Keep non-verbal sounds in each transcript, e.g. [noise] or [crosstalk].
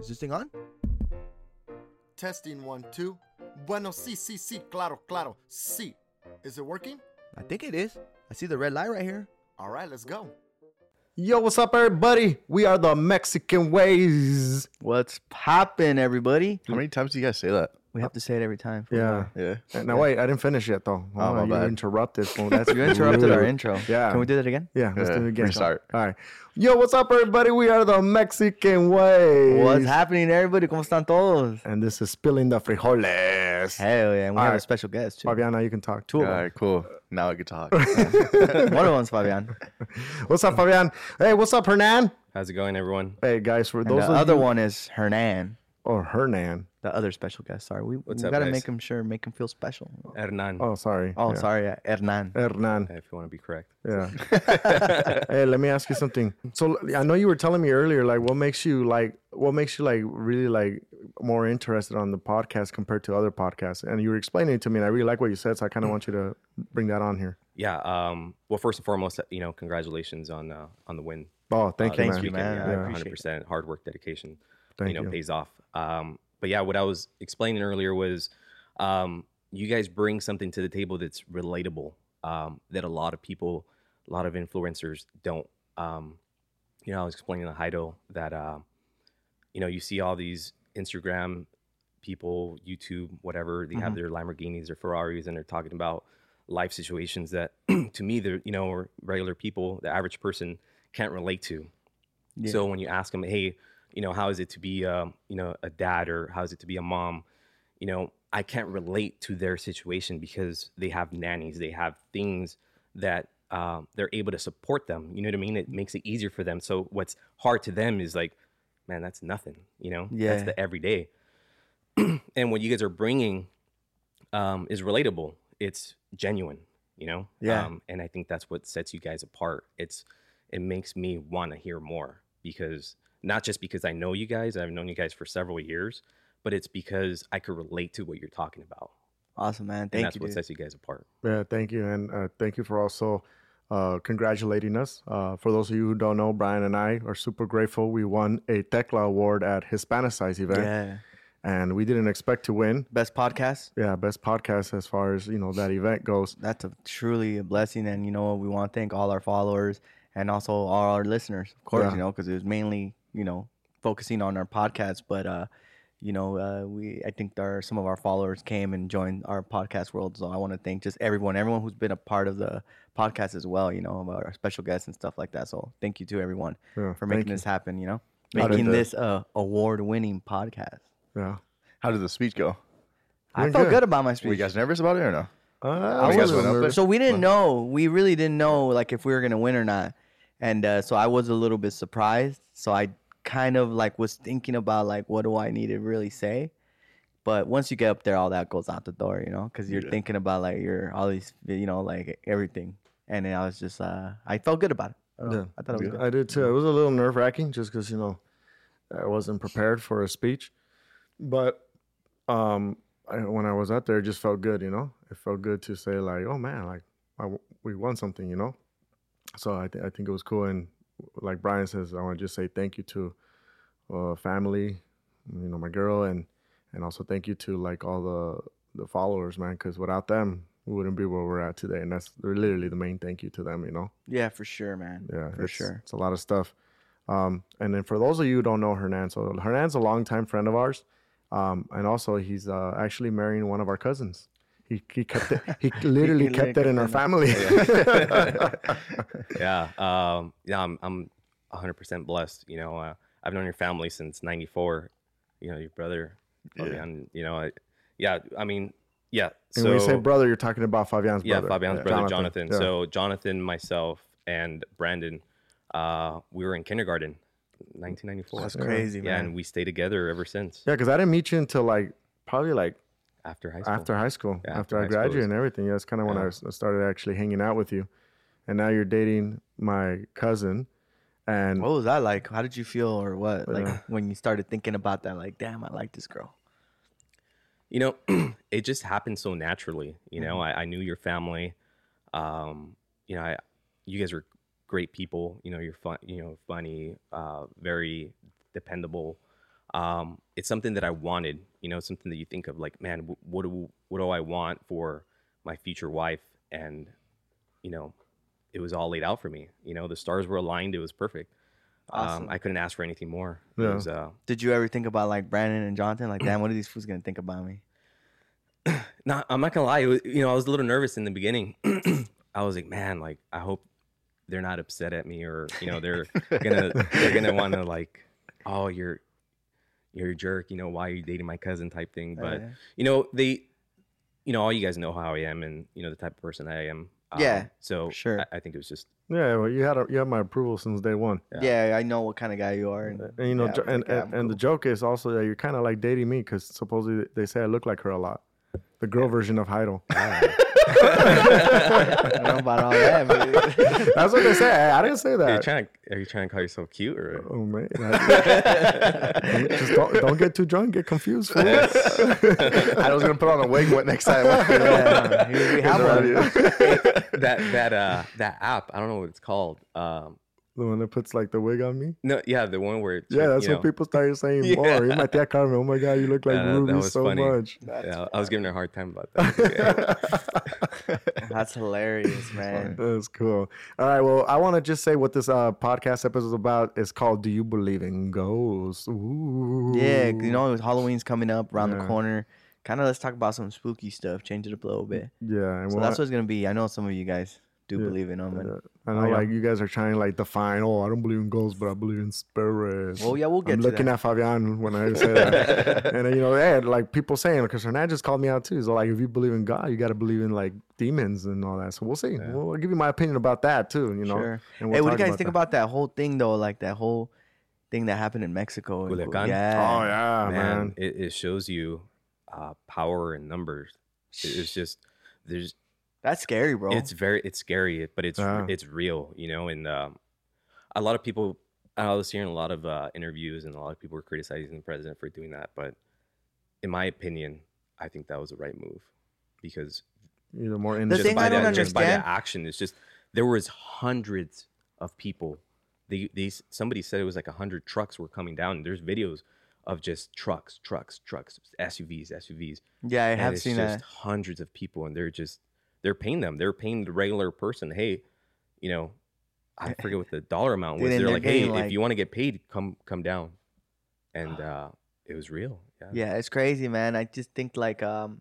Is this thing on? Testing one, two. Bueno, sí, sí, sí, claro, claro, sí. Is it working? I think it is. I see the red light right here. All right, let's go. Yo, what's up, everybody? We are the Mexican Ways. What's poppin', everybody? How many times do you guys say that? We have to say it every time. Yeah. Yeah. Now wait, I didn't finish yet though. Oh, Hold my you bad. interrupted. [laughs] Well, that's You interrupted our intro. Yeah. Can we do that again? Yeah, let's do it again. restart. All right. Yo, what's up, everybody? We are the Mexican way. What's happening, everybody? ¿Cómo están todos? And this is spilling the frijoles. Hell yeah. And we All have a special guest, too. Fabiana, you can talk. Two All of them. right, cool. Now I can talk. [laughs] One of them's Fabian. [laughs] What's up, Fabian? Hey, what's up, Hernan? How's it going, everyone? Hey, guys, for And those the of other you, one is Hernan, or Hernan. The other special guest. Sorry. We, What's we up, gotta guys? make him sure, make him feel special. Hernan, Oh, sorry. Oh, Yeah. sorry. uh, Hernan. Hernan. if you want to be correct. Yeah. [laughs] hey, let me ask you something. So I know you were telling me earlier, like, what makes you like, what makes you like really like more interested on the podcast compared to other podcasts? And you were explaining it to me, and I really like what you said, so I kind of want you to bring that on here. Yeah. Um. Well, first and foremost, you know, congratulations on uh, on the win. Oh, thank uh, you, this man. you, man. weekend. I Yeah, appreciate 100% hard work, dedication. Thank you know, you. pays off. Um. But yeah, what I was explaining earlier was, um, you guys bring something to the table that's relatable. Um, that a lot of people, a lot of influencers don't. Um, you know, I was explaining to Heido that, uh, you know, you see all these Instagram people, YouTube, whatever, they have Mhm. their Lamborghinis or Ferraris and they're talking about life situations that [clears throat] to me, they're, you know, regular people, the average person can't relate to. Yeah. So when you ask them, hey, you know, how is it to be, um, you know, a dad or how is it to be a mom? You know, I can't relate to their situation because they have nannies, they have things that um, they're able to support them. You know what I mean? It makes it easier for them. So what's hard to them is like, man, that's nothing. You know, Yeah. that's the everyday. [clears throat] and what you guys are bringing um, is relatable. It's genuine. You know. Yeah. Um, and I think that's what sets you guys apart. It's it makes me want to hear more because not just because I know you guys, I've known you guys for several years, but it's because I could relate to what you're talking about. awesome, man. And Thank that's you. That's what dude. sets you guys apart. Yeah, thank you, and uh, thank you for also uh, congratulating us. Uh, for those of you who don't know, Brian and I are super grateful. We won a Tecla Award at Hispanicize event, Yeah. and we didn't expect to win. Best podcast. Yeah, best podcast as far as you know that event goes. That's a truly a blessing, and you know we want to thank all our followers and also all our listeners, of course. Yeah. You know, because it was mainly you know focusing on our podcast, but uh, you know, uh, we I think our some of our followers came and joined our podcast world. So I want to thank just everyone, everyone who's been a part of the podcast as well. You know, about our special guests and stuff like that. So thank you to everyone Yeah, for thank making you. this happen. You know, making the- this uh, award-winning podcast. Yeah, How did the speech go? I Doing felt good. good about my speech. Were you guys nervous about it or no? uh, I was went up so we didn't know. We really didn't know like if we were gonna win or not, and uh, so I was a little bit surprised. So I kind of like was thinking about like what do I need to really say, but once you get up there, all that goes out the door, you know, because you're Yeah. thinking about like your all these, you know, like everything, and then I was just uh, I felt good about it. I. Yeah. I thought it was good. I did too. It was a little nerve wracking just because you know I wasn't prepared for a speech, but um, I, when I was out there, it just felt good. You know, it felt good to say like, "Oh man, like I we won something." You know, so I th- I think it was cool. And like Brian says, I want to just say thank you to uh, family, you know, my girl, and and also thank you to like all the the followers, man, because without them. We wouldn't be where we're at today, and that's literally the main thank you to them. You know. Yeah, for sure, man. Yeah, for it's, sure. It's a lot of stuff. Um, and then for those of you who don't know Hernan, so Hernan's a longtime friend of ours, um, and also he's uh, actually marrying one of our cousins. He he kept it. He [laughs] literally He kept it in our family. [laughs] yeah. Um, yeah, I'm, I'm 100% blessed. You know, uh, I've known your family since 94. You know, your brother, Yeah. Fabian, you know, I, yeah, I mean, yeah. and so, when you say brother, you're talking about Fabian's yeah, brother. Fabian's brother, Jonathan. Yeah. So Jonathan, myself, and Brandon, uh, we were in kindergarten, 1994. That's Yeah. crazy, yeah, man. and we stayed together ever since yeah, because I didn't meet you until like probably like after high school. after high school, Yeah, after, after I high school graduated was- and everything. Yeah, that's kind of when I Yeah. s- started actually hanging out with you, and now you're dating my cousin, and What was that like? How did you feel, or what? Like Yeah. when you started thinking about that, like, damn, I like this girl. you know [clears throat] it just happened so naturally you know Mm-hmm. I, I knew your family um you know I, you guys are great people you know you're fun you know funny uh very dependable um, it's something that I wanted. You know, something that you think of like, man, wh- what do what do I want for my future wife? And you know, it was all laid out for me. You know, the stars were aligned. It was perfect. Awesome. Um, I couldn't ask for anything more. Yeah. Was, uh, Did you ever think about like Brandon and Jonathan? Like, damn, what are these fools gonna think about me? [clears throat] not, I'm not gonna lie. It was, you know, I was a little nervous in the beginning. [clears throat] I was like, man, like I hope they're not upset at me, or you know, they're gonna they're gonna want to like, oh, you're you're a jerk. You know, why are you dating my cousin? Type thing. But Uh, you know, they, you know, all you guys know how I am, and you know the type of person I am. Um, Yeah, So sure. I, I think it was just Yeah, well, you had a, you had my approval since day one. yeah. I know what kind of guy you are. And, And you know, yeah, jo- I and, think and, and the joke is also that you're kind of like dating me because supposedly they say I look like her a lot. The girl version of Heidel. [laughs] I [laughs] don't know about all that, but [laughs] That's what they say. I, I didn't say Are you that. trying to are you trying to call yourself cute or? Oh man, I- [laughs] just don't, don't get too drunk, get confused. Fool. I was gonna put on a wig what next time. yeah, we have one. that that uh that app I don't know what it's called. Um, the one that puts like the wig on me. no, yeah, the one where Yeah, that's you what know, people started [laughs] saying Yeah. more. You're my tia Carmen. Oh my god, you look like Yeah, that- that Ruby was so funny. much. Yeah, I was giving her a hard time about that. [laughs] That's hilarious, man. That's cool. All right. Well, I want to just say what this uh, podcast episode is about. It's called "Do You Believe in Ghosts?" Ooh. Yeah, you know, Halloween's coming up around the corner. Kind of let's talk about some spooky stuff, change it up a little bit. Yeah. And So we'll- that's what it's gonna be. I know some of you guys do Yeah, believe in them. And, Yeah. I know, yeah. like you guys are trying to like define. Oh, I don't believe in ghosts, but I believe in spirits. well, yeah, we'll get I'm to looking that. at Fabian when I say that, [laughs] and then, you know, yeah, like people saying, because Hernandez called me out too. So like, if you believe in God, you got to believe in like demons and all that. So we'll see. We'll, I'll give you my opinion about that too. You know. Sure. And hey, we'll what do you talk guys think that. about that whole thing though? Like that whole thing that happened in Mexico. and- Culiacan? Yeah. Oh yeah, man, man. It, it shows you uh, power in numbers. It- it's just there's That's scary, bro. it's very it's scary, but it's Yeah. it's real, you know. And um, a lot of people, I was hearing a lot of uh, interviews, and a lot of people were criticizing the president for doing that. But in my opinion, I think that was the right move because Either more in The just thing by I don't that just by understand- that action, it's just there was hundreds of people. They these somebody said it was like hundred trucks were coming down. There's videos of just trucks, trucks, trucks, SUVs, SUVs. yeah, I and have it's seen just that. hundreds of people, and they're just they're paying them. They're paying the regular person. Hey, you know, I forget what the dollar amount was. They're they're like, hey, getting, if you want to get paid, come come down, and uh, it was real. Yeah. Yeah, it's crazy, man. I just think like um,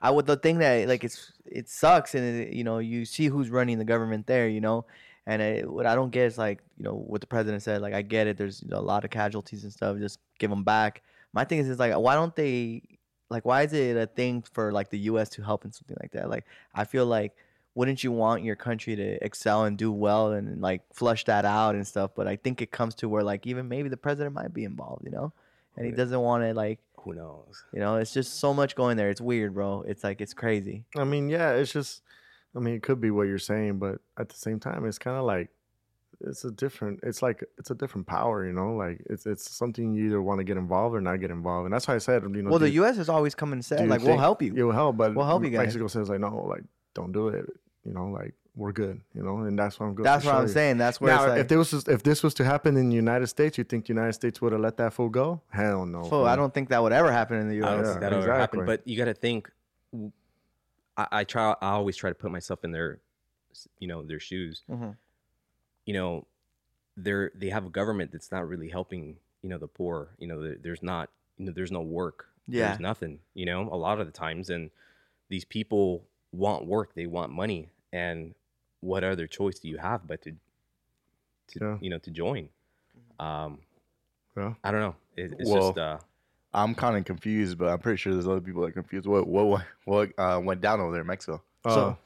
I would the thing that like it's it sucks, and it, you know you see who's running the government there, you know, and it, what I don't get is like you know what the president said. Like I get it, there's you know, a lot of casualties and stuff. Just give them back. My thing is, is like why don't they like why is it a thing for like the U.S. to help in something like that? Like I feel like wouldn't you want your country to excel and do well and like flush that out and stuff? But I think it comes to where like even maybe the president might be involved, you know, and he doesn't want to like. Who knows? You know, it's just so much going there. It's weird, bro. It's like it's crazy. I mean, yeah, it's just. I mean, it could be what you're saying, but at the same time, it's kind of like it's a different. It's like it's a different power, you know. Like it's it's something you either want to get involved or not get involved, and that's why I said, you know. well, the you- U.S. has always come and do said, like, we'll help you. It will help, but We'll help you guys. Mexico says like, no, like don't do it. You know, like we're good. You know, and that's what I'm. good That's what I'm saying. That's where Now, it's like, if this was if this was to happen in the United States, you think the United States would have let that fool go? Hell no. fool, I don't think that would ever happen in the I don't U.S. Yeah, think that'll ever happen. But you got to think. I, I, try. I always try to put myself in their, you know, their shoes. Mhm. You know, they're they have a government that's not really helping. You know, the poor. You know, there's not. You know, there's no work. Yeah. There's nothing. You know, a lot of the times, and these people want work. They want money, and what other choice do you have but to, to Yeah. you know, to join? Um, Yeah. I don't know. It, it's Well, just. uh I'm kind of confused, but I'm pretty sure there's other people that are confused. What what what, what uh, went down over there in Mexico? Uh, So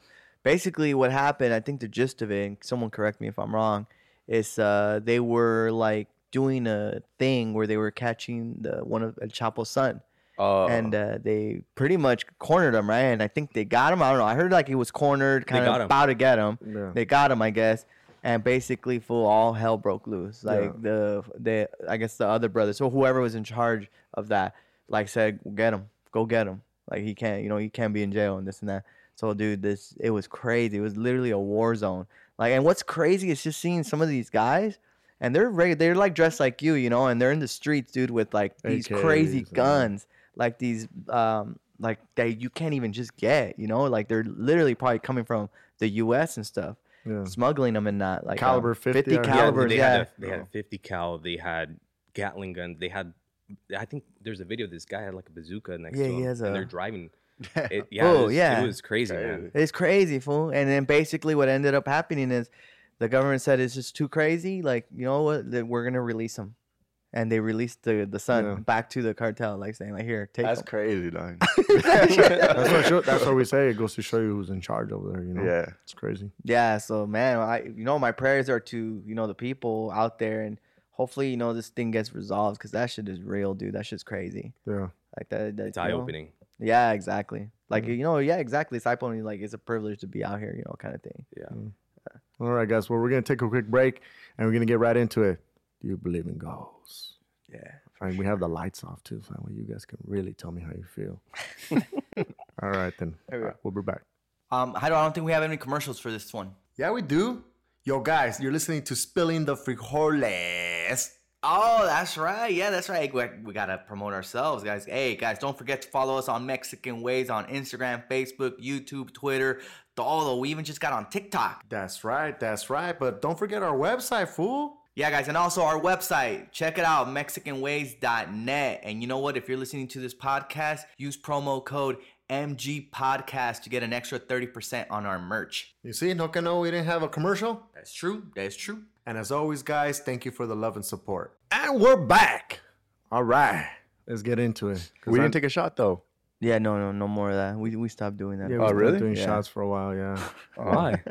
basically, what happened, I think the gist of it, and someone correct me if I'm wrong, is uh, they were like doing a thing where they were catching the one of El Chapo's son. Uh, and uh, they pretty much cornered him, right? And I think they got him. I don't know. I heard like he was cornered, kind of about to get him. yeah. They got him, I guess. And basically, full all hell broke loose. Like Yeah. the the I guess the other brother, so whoever was in charge of that, like said, get him, go get him. Like he can't, you know, he can't be in jail and this and that. So dude, this it was crazy. It was literally a war zone. Like, and what's crazy is just seeing some of these guys, and they're re- they're like dressed like you, you know, and they're in the streets, dude, with like these crazy AKs and- guns, like these um like that you can't even just get, you know, like they're literally probably coming from the U.S. and stuff, Yeah. smoggling them in that like Caliber um, 50 or- Yeah, calibers, they yeah. Had a, they had a 50 cal. They had Gatling guns. They had. I think there's a video. of This guy had like a bazooka next Yeah, to he him, has and a- they're driving. [laughs] It, yeah, Oh, it was, yeah. it was crazy, man. It's crazy, fool. And then basically what ended up happening is the government said it's just too crazy. Like, you know what? We're gonna release them, and they released the the son Yeah. back to the cartel, like saying like, here, take That's them. crazy, dog. [laughs] That's what, show, that's what we say. It goes to show you who's in charge over there. You know. Yeah. It's crazy. Yeah. So man, I you know my prayers are to you know the people out there, and hopefully you know this thing gets resolved because that shit is real, dude. That shit's crazy. Yeah. Like that. that It's you know? eye opening. Yeah, exactly. Like you know, yeah, exactly. It's eye opening. Like it's a privilege to be out here, you know, kind of thing. Yeah. All right, guys. Well, we're gonna take a quick break, and we're gonna get right into it. Do you believe in ghosts? Yeah. And we have the lights off too, so that way you guys can really tell me how you feel. [laughs] All right, then. We go. All right, we'll be back. Um, I don't, I don't think we have any commercials for this one. Yeah, we do. Yo, guys, you're listening to Spilling the Frijoles. Oh, that's right. Yeah, that's right. We, we gotta promote ourselves, guys. Hey, guys, don't forget to follow us on Mexican Ways on Instagram, Facebook, YouTube, Twitter. Todo. We even just got on TikTok. That's right, that's right. But don't forget our website, fool. Yeah, guys, and also our website. Check it out, MexicanWays.net. And you know what? If you're listening to this podcast, use promo code MG Podcast to get an extra 30% on our merch. You see, no no, we didn't have a commercial. That's true. That's true. And as always, guys, thank you for the love and support. And we're back. All right, let's get into it. We didn't take a shot though. Yeah. No. No. No more of that. We we stopped doing that. Yeah, we Oh, really? Doing Yeah. shots for a while. Yeah. [laughs] Why?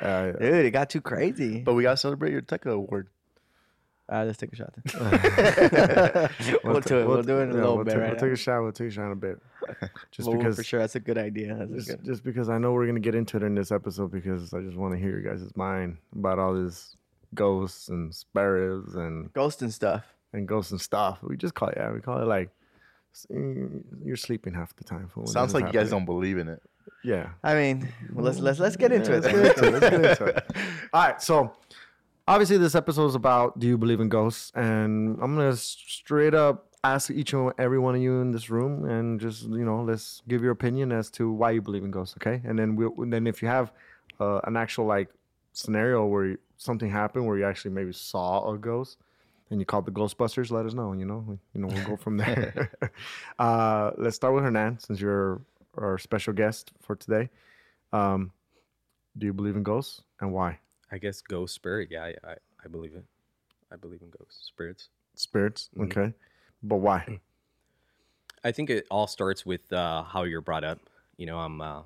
Uh, Dude, it got too crazy. But we gotta celebrate your Tech award. All right, let's take a shot. Then. [laughs] we'll do it. We'll do it in a yeah, little we'll bit take, right We'll take a shot. We'll take a shot in a bit. [laughs] Just Well, because for sure, that's a good idea. That's just, good. just because I know we're gonna get into it in this episode because I just want to hear your guys' mind about all this ghosts and spirits and Ghost and stuff. and ghosts and stuff. We just call it yeah, we call it like you're sleeping half the time. fool, Sounds this is like you guys don't believe in it. Yeah. I mean, well, let's let's let's get into Yeah, it. let's get into it. Let's get into it. [laughs] All right, so obviously this episode is about do you believe in ghosts, and I'm gonna straight up ask each and every one of you in this room, and just you know, let's give your opinion as to why you believe in ghosts, okay? And then we will then if you have uh, an actual like scenario where you, something happened where you actually maybe saw a ghost. And you called the Ghostbusters. Let us know. You know, you know, we'll go from there. [laughs] [laughs] uh, let's start with Hernan, since you're our special guest for today. Um, do you believe in ghosts and why? I guess ghost spirit. Yeah, I, I, I believe it. I believe in ghosts, spirits. Spirits, Mhm. okay, but why? [clears throat] I think it all starts with uh, how you're brought up. You know, I'm uh,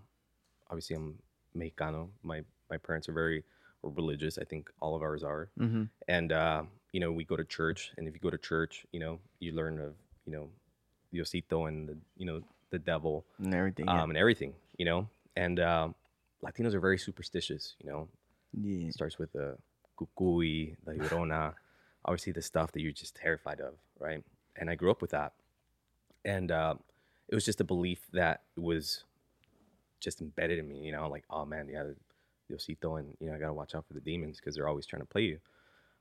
obviously I'm Mexicano. My my parents are very religious. I think all of ours are. Mm-hmm. And uh, you know, we go to church, and if you go to church, you know, you learn of you know, Diosito and the you know the devil And everything. um, and everything. You know, and um, Latinos are very superstitious. You know, yeah. it starts with the cucuy, the [laughs] llorona, obviously the stuff that you're just terrified of, right? And I grew up with that, and uh, it was just a belief that was just embedded in me. You know, like oh man, yeah, Diosito, and you know I gotta watch out for the demons because they're always trying to play you.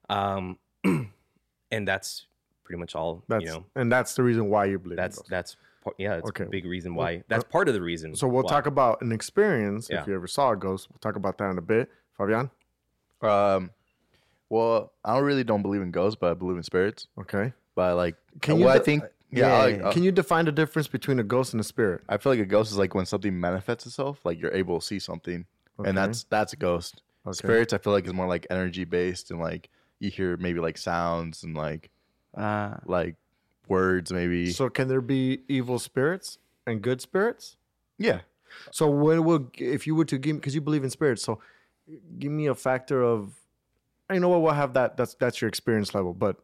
Um, [clears throat] and that's pretty much all. That's you know, and that's the reason why you believe. that's in ghosts. that's part, yeah, it's Okay. a big reason why. That's part of the reason. So we'll why. talk about an experience Yeah. if you ever saw a ghost. We'll talk about that in a bit. Fabian, Um, well, I don't really don't believe in ghosts, but I believe in spirits. okay. But like, Can uh, you what I de- think, yeah, yeah, I- yeah, uh, Can you define the difference between a ghost and a spirit? I feel like a ghost is like when something manifests itself, like you're able to see something, Okay. and that's that's a ghost. Okay. Spirits, I feel like is more like energy based, and like you hear maybe like sounds and like Uh, like words, maybe. So can there be evil spirits and good spirits? yeah, So what will if you were to give because you believe in spirits? So give me a factor of, you know what? We'll have that. That's that's your experience level. But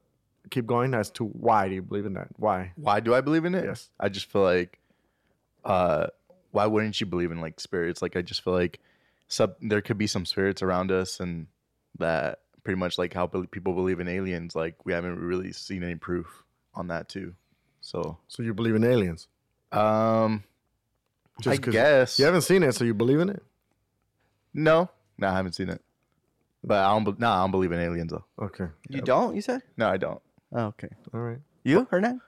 keep going as to why do you believe in that? Why? why do I believe in it? Yes. I just feel like, uh, why wouldn't you believe in like spirits? Like I just feel like, sub there could be some spirits around us, and that pretty much like how people believe in aliens. Like we haven't really seen any proof on that too. So, So you believe in aliens? um, I 'cause guess you haven't seen it, so you believe in it. no, no, I haven't seen it. But I don't. be- Nah, I don't believe in aliens though. Okay. You don't? You said? No, I don't. Oh, okay. All right. You, Hernan?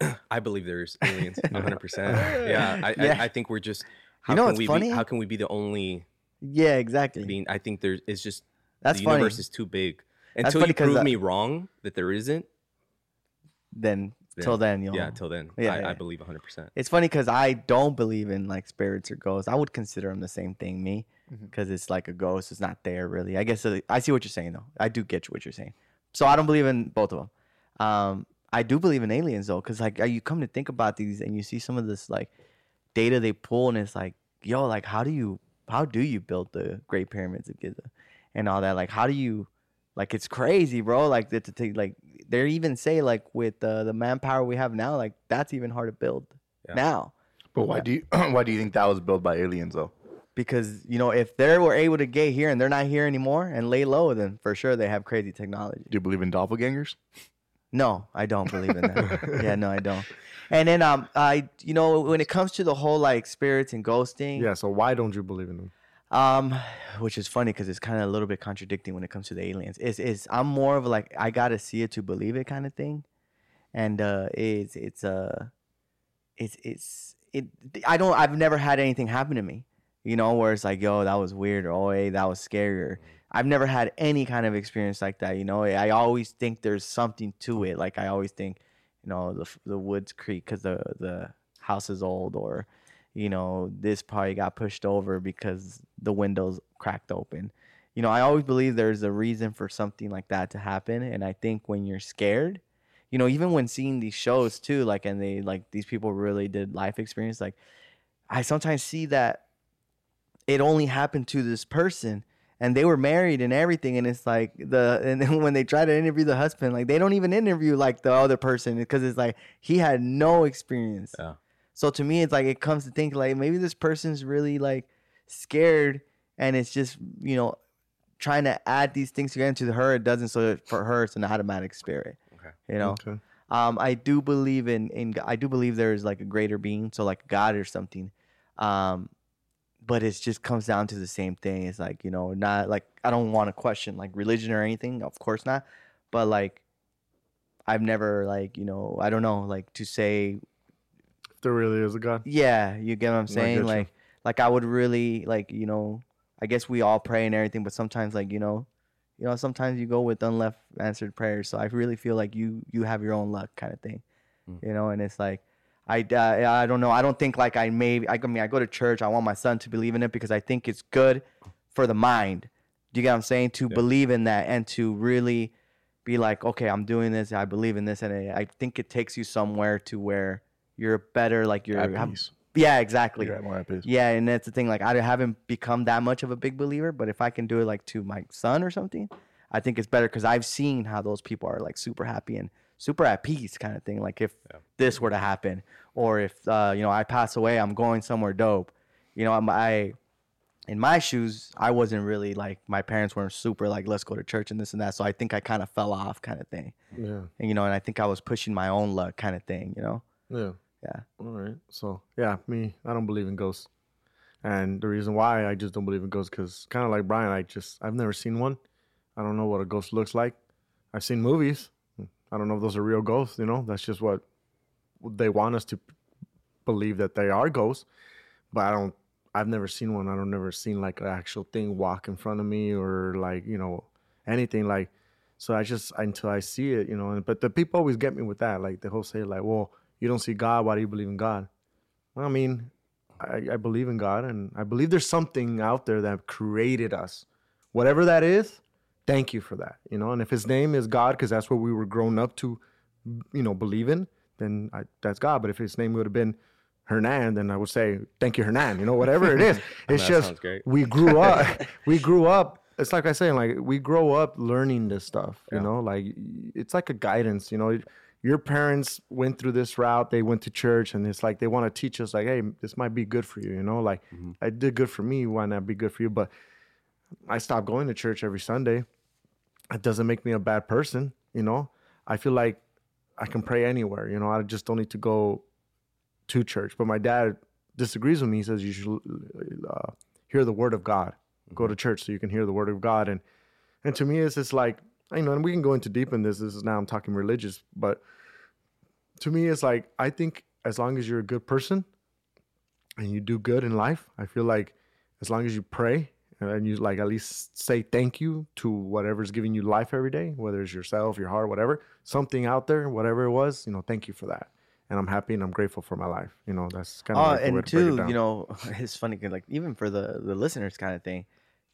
[coughs] I believe there's aliens, 100. percent [laughs] Yeah, I, Yeah. I, I think we're just. How know can what's we funny? Be, how can we be the only Yeah, exactly. I mean, I think there's. It's just That's the funny. universe is too big. That's Until funny you 'cause prove I- me wrong that there isn't. then then- till then, you'll. Yeah, till then, Yeah, I, yeah. I believe 100. percent It's funny because I don't believe in like spirits or ghosts. I would consider them the same thing, me, Mm-hmm. because it's like a ghost. It's not there really. I guess uh, I see what you're saying though. I do get what you're saying. So I don't believe in both of them. Um, I do believe in aliens though, because like you come to think about these and you see some of this like data they pull, and it's like, yo, like how do you how do you build the Great Pyramids of Giza and all that? Like how do you like it's crazy, bro. Like that to take like they even say like with uh, the manpower we have now, like that's even hard to build Yeah. now But why do you [clears throat] why do you think that was built by aliens though? because you know if they were able to get here and they're not here anymore and lay low, then for sure they have crazy technology. Do you believe in doppelgangers? [laughs] No, I don't believe in that. yeah, no, I don't. And then um, I you know when it comes to the whole like spirits and ghosting, Yeah. So why don't you believe in them? um, which is funny because it's kind of a little bit contradicting when it comes to the aliens. Is is I'm more of like I gotta see it to believe it kind of thing, and uh, it's it's uh, it's it's it. I don't. I've never had anything happen to me, you know, where it's like, yo, that was weird, or oh, hey, that was scary. Or, I've never had any kind of experience like that, you know. I always think there's something to it. Like I always think, you know, the the woods creak because the the house is old, or you know, this probably got pushed over because the windows cracked open. You know, I always believe there's a reason for something like that to happen. And I think when you're scared, you know, even when seeing these shows too, like, and they, like, these people really did life experience, like, I sometimes see that it only happened to this person and they were married and everything. And it's like the, and then [laughs] when they try to interview the husband, like, they don't even interview like the other person because it's like he had no experience. Yeah. So to me, it's like it comes to think like maybe this person's really like scared, and it's just you know trying to add these things together. To her, it doesn't. So for her, it's an automatic spirit. Okay. You know. Okay. Um, I do believe in in I do believe there is like a greater being, so like God or something. Um, but it just comes down to the same thing. It's like you know, not like I don't want to question like religion or anything. Of course not. But like, I've never like you know I don't know like to say If there really is a God. yeah, you get what I'm saying? Like, like I would really like, you know, I guess we all pray and everything, but sometimes, like, you know, you know, sometimes you go with unleft answered prayers. So I really feel like you you have your own luck, kind of thing, Mm. you know. And it's like, I uh, I don't know. I don't think like I maybe I mean I go to church. I want my son to believe in it because I think it's good for the mind. Do you get what I'm saying? To Yeah. believe in that and to really be like, okay, I'm doing this. I believe in this, and I I think it takes you somewhere to where you're better. Like you're At peace. yeah, exactly. You're at more at peace. Yeah, and that's the thing. Like, I haven't become that much of a big believer, but if I can do it like to my son or something, I think it's better because I've seen how those people are like super happy and super at peace, kind of thing. Like, if this were to happen, or if uh, you know I pass away, I'm going somewhere dope. You know, I'm, I in my shoes, I wasn't really like my parents weren't super like let's go to church and this and that. So I think I kind of fell off, kind of thing. Yeah. And you know, and I think I was pushing my own luck, kind of thing. You know. Yeah. Yeah. All right. So yeah, me, I don't believe in ghosts, and the reason why I just don't believe in ghosts because kind of like Brian, I just I've never seen one. I don't know what a ghost looks like. I've seen movies. I don't know if those are real ghosts. You know, that's just what they want us to believe that they are ghosts. But I don't. I've never seen one. I don't never seen like an actual thing walk in front of me or like you know anything like. So I just until I see it, you know. And, but the people always get me with that. Like the whole say like, well, you don't see God. Why do you believe in God? Well, I mean, I, I believe in God, and I believe there's something out there that created us, whatever that is. Thank you for that, you know. And if His name is God, because that's what we were grown up to, you know, believe in, then I, that's God. But if His name would have been Hernan, then I would say thank you, Hernan. You know, whatever it is. [laughs] It's just we grew [laughs] up. we grew up. It's like I say, like we grow up learning this stuff. You Yeah. know, like it's like a guidance. You know, your parents went through this route. They went to church, and it's like they want to teach us, like, hey, this might be good for you. You know, like Mm-hmm. I did good for me. Why not be good for you? But I stopped going to church every Sunday. It doesn't make me a bad person. You know, I feel like I can pray anywhere. You know, I just don't need to go to church. But my dad disagrees with me. He says you should uh, hear the word of God. Go to church so you can hear the word of God. And And to me, it's just like you know, and we can go into deep in this. This is now I'm talking religious, but to me, it's like I think as long as you're a good person and you do good in life, I feel like as long as you pray and you like at least say thank you to whatever's giving you life every day, whether it's yourself, your heart, whatever, something out there, whatever it was, you know, thank you for that. And I'm happy and I'm grateful for my life. You know, that's kind of Oh, uh, like the way and to break two, you know, [laughs] it's funny cause like even for the the listeners kind of thing.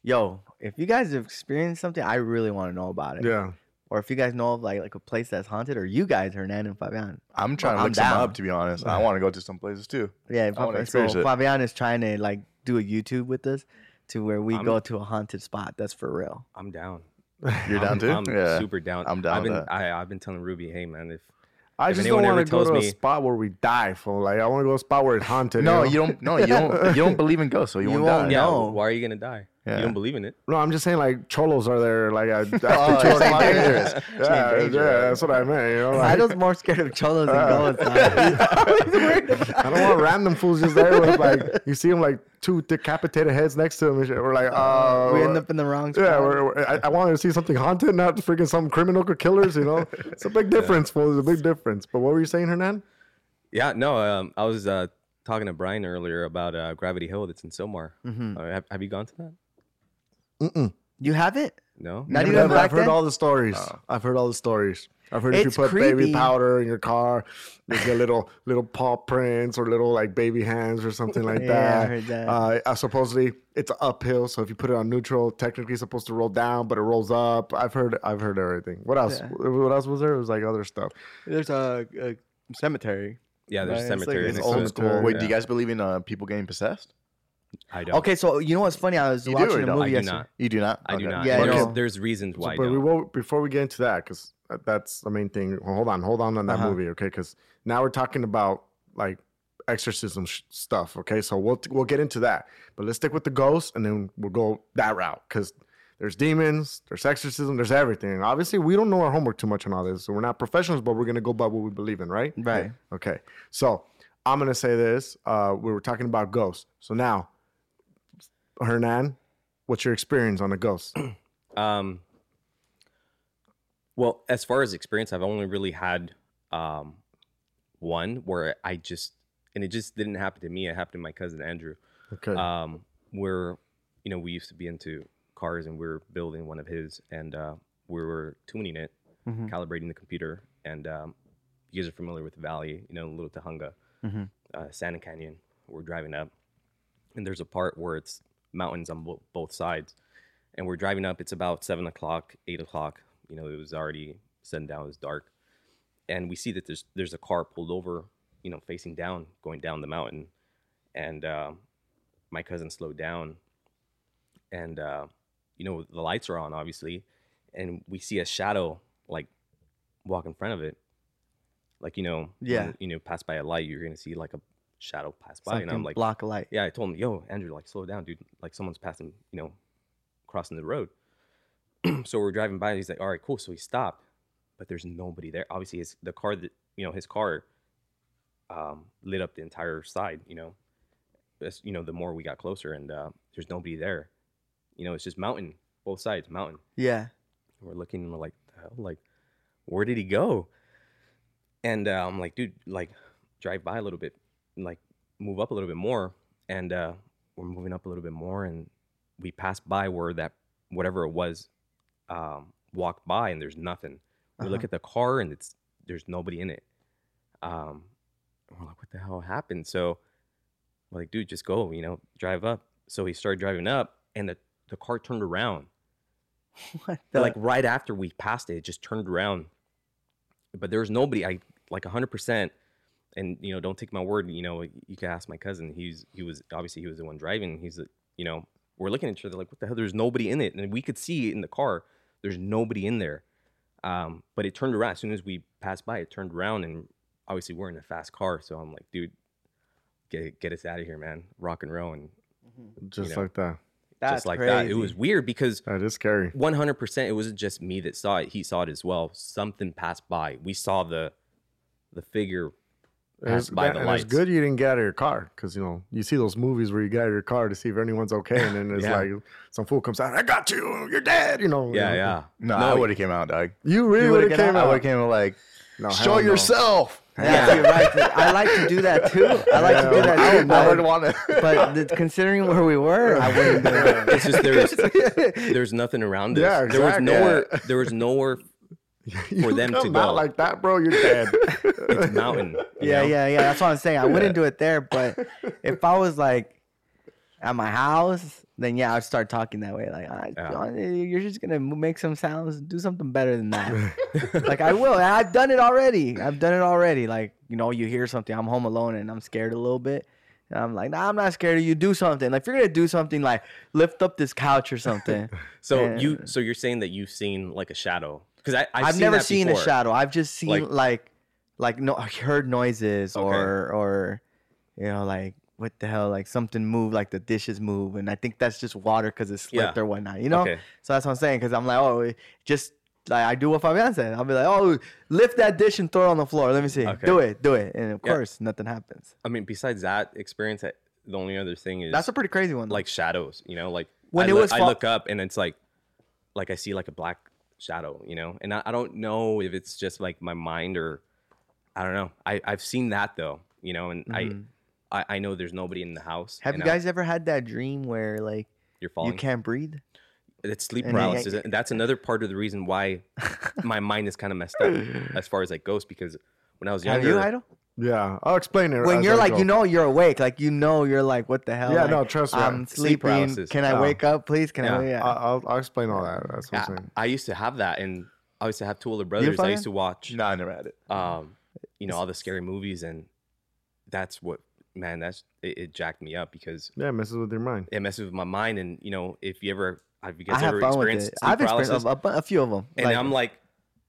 Yo, if you guys have experienced something, I really want to know about it. yeah. Or if you guys know of like like a place that's haunted, or you guys, Hernan and Fabian. I'm trying to I'm look some up, to be honest. I want to go to some places too. Yeah, I Fabian, so. Fabian is trying to like do a YouTube with us to where we I'm- go to a haunted spot. That's for real. I'm down. [laughs] You're down I'm, too? I'm yeah. super down. I'm down I've been. I, I've been telling Ruby, hey man, if I If just don't want to go tells to a spot where we die, fool. Like I want to go to a spot where it's haunted. No, know? you don't. No, you don't. You don't [laughs] [laughs] believe in ghosts, so you, You won't, won't die. yeah, No. why are you gonna die? Yeah. You don't believe in it. No, I'm just saying like cholos are there. Like I, [laughs] after Oh, two you're saying o'clock. dangerous. Yeah, dangerous. yeah, that's what I meant. You know, I like, was more scared of cholos than Uh, ghosts. [laughs] I don't want random fools just there with like you see them like two decapitated heads next to them and shit. We're like, uh, we end up in the wrong spot. Yeah, we're, we're- I, I wanted to see something haunted, not freaking some criminal killers. You know, it's a big difference, fool. It's a big difference. But what were you saying, Hernan? Yeah, no. Um, I was uh, talking to Brian earlier about uh, Gravity Hill that's in Sylmar. Mhm. Uh, have, have you gone to that? You have it? No. Not even Never. back I've heard all the stories. I've heard all the stories. I've heard if you put baby powder in your car, you get little little paw prints or little like baby hands or something like [laughs] Yeah, I heard that. Uh, uh, supposedly it's uphill, so if you put it on neutral, technically it's supposed to roll down, but it rolls up. I've heard I've heard everything. What else? Yeah. What else was there? It was like other stuff. There's a, a cemetery. Yeah, there's Right, a it's like- cemetery. it's next old to it. school. Wait, Yeah. do you guys believe in uh, people getting possessed? I don't. Okay, so you know what's funny? I was You do or watching a don't? movie I do yesterday. not. You do not. I do Okay. not. Yeah, I because know. there's reasons why. I but we don't. will before we get into that because that's the main thing. Hold on, hold on on that Uh-huh. movie, okay? Because now we're talking about like exorcism sh- stuff, okay? So we'll we'll get into that, but let's stick with the ghosts and then we'll go that route because there's demons, there's exorcism, there's everything. Obviously, we don't know our homework too much on all this, so we're not professionals, but we're gonna go by what we believe in, right? Right. Okay. So I'm gonna say this. Uh, we were talking about ghosts. So now, Hernan, what's your experience on a ghost? [clears throat] Um, well, as far as experience, I've only really had um, one where I just, and it just didn't happen to me. It happened to my cousin Andrew. Okay. Um, where, you know, we used to be into cars and we were building one of his and uh, we were tuning it, Mhm. calibrating the computer. And um, you guys are familiar with the valley, you know, Little Tujunga, Mhm. uh, Santa Canyon. We're driving up and there's a part where it's mountains on bo- both sides and we're driving up. It's about seven o'clock, eight o'clock. You know, it was already sundown. down. It was dark, and we see that there's there's a car pulled over. You know, facing down, going down the mountain, and um, my cousin slowed down, and uh, you know the lights are on, obviously, and we see a shadow like walk in front of it, like you know, Yeah. when, you know, pass by a light, you're gonna see like a shadow pass by, and I'm like, block of light. yeah, I told him, yo, Andrew, like, slow down, dude. Like, someone's passing, you know, crossing the road. [clears throat] so we're driving by, and he's like, all right, cool. So he stopped, but there's nobody there. Obviously, his the car that you know, his car um, lit up the entire side. You know, as you know, the more we got closer, and uh, there's nobody there. You know, it's just mountain, both sides, mountain. Yeah. We're looking and we're like, the hell? Like, where did he go? And uh, I'm like, dude, like, drive by a little bit, and, like, move up a little bit more. And uh, we're moving up a little bit more, and we passed by where that whatever it was um, walked by, and there's nothing. We look Uh-huh. at the car, and it's there's nobody in it. Um, we're like, what the hell happened? So, we're like, dude, just go, you know, drive up. So he started driving up, and the the car turned around. [laughs] What But, like right after we passed it, it just turned around. But there was nobody. I like hundred percent. And you know, don't take my word. You know, you can ask my cousin. He's he was obviously he was the one driving. He's a- you know, we're looking at each other like, what the hell? There's nobody in it, and we could see in the car. There's nobody in there. Um, but it turned around as soon as we passed by. It turned around, and obviously we're in a fast car. So I'm like, dude, get get us out of here, man. Rock and roll, and Just know, like that. That's just like that. It was weird because That is scary. one hundred percent. It wasn't just me that saw it. He saw it as well. Something passed by. We saw the the figure pass It's, by that- the lights. it's good you didn't get out of your car because you know you see those movies where you get out of your car to see if anyone's okay, and then it's Yeah. like some fool comes out, I got you, you're dead, you know. Yeah, you know. yeah. No, I would have came out, dog. You really would would've have get came I out. would have came out like, No, show no. yourself. Yeah, you're right. I like to do that too. I like to do that I too. would, I would But, want to. [laughs] but the- considering where we were, I wouldn't do it. It's just there's [laughs] there's nothing around us. Yeah, There was nowhere. There was nowhere. [laughs] You for them to go. out like that, bro, you're dead. [laughs] It's mountain. [laughs] Yeah, know? yeah, yeah. That's what I'm saying. I wouldn't do it there, but if I was like at my house, then yeah, I'd start talking that way. Like, I, Yeah. you're just gonna make some sounds, do something better than that. like I will. I've done it already. I've done it already. Like you know, you hear something. I'm home alone and I'm scared a little bit. And I'm like, nah, I'm not scared of you. Do something. Like if you're gonna do something, like lift up this couch or something. So And- you so you're saying that you've seen like a shadow? Because I I've, I've, seen never seen before. a shadow. I've just seen Like- like like, no I heard noises Okay. or or you know like what the hell like something move like the dishes move and I think that's just water because it slipped Yeah. or whatnot. You know. Okay. So that's what I'm saying because I'm like oh just. Like I do what Fabian said. I'll be like, "Oh, lift that dish and throw it on the floor. Let me see. Okay. Do it, do it." And of Yeah. course, nothing happens. I mean, besides that experience, I- the only other thing is That's a pretty crazy one. though. like shadows. You know, like When I, it look, was I look up and it's like like I see like a black shadow. You know, and I, I don't know if it's just like my mind or I don't know. I I've seen that though. You know, and Mhm. I, I I know there's nobody in the house. have you guys ever had that dream where like you're falling. you can't breathe? It's sleep And paralysis, and that's another part of the reason why [laughs] my mind is kind of messed up as far as like ghosts. Because when I was younger. Have you, Idol? Yeah, I'll explain it. when you're I like go. you know you're awake like you know you're like what the hell Yeah, like, no, trust me, i'm sleep sleeping paralysis. can i Yeah. wake up please can Yeah. i yeah. I- I'll, I'll explain all that. That's what I, I'm saying. I used to have that, and I used to have two older brothers. I used to watch, No, I never had it. um, you know, all the scary movies, and that's what man, that's it, it jacked me up because Yeah, it messes with your mind. it messes with my mind. And you know, if you ever have you i guys have ever fun with experienced it sleep i've experienced paralysis? a, a, bu- a few of them and I'm like,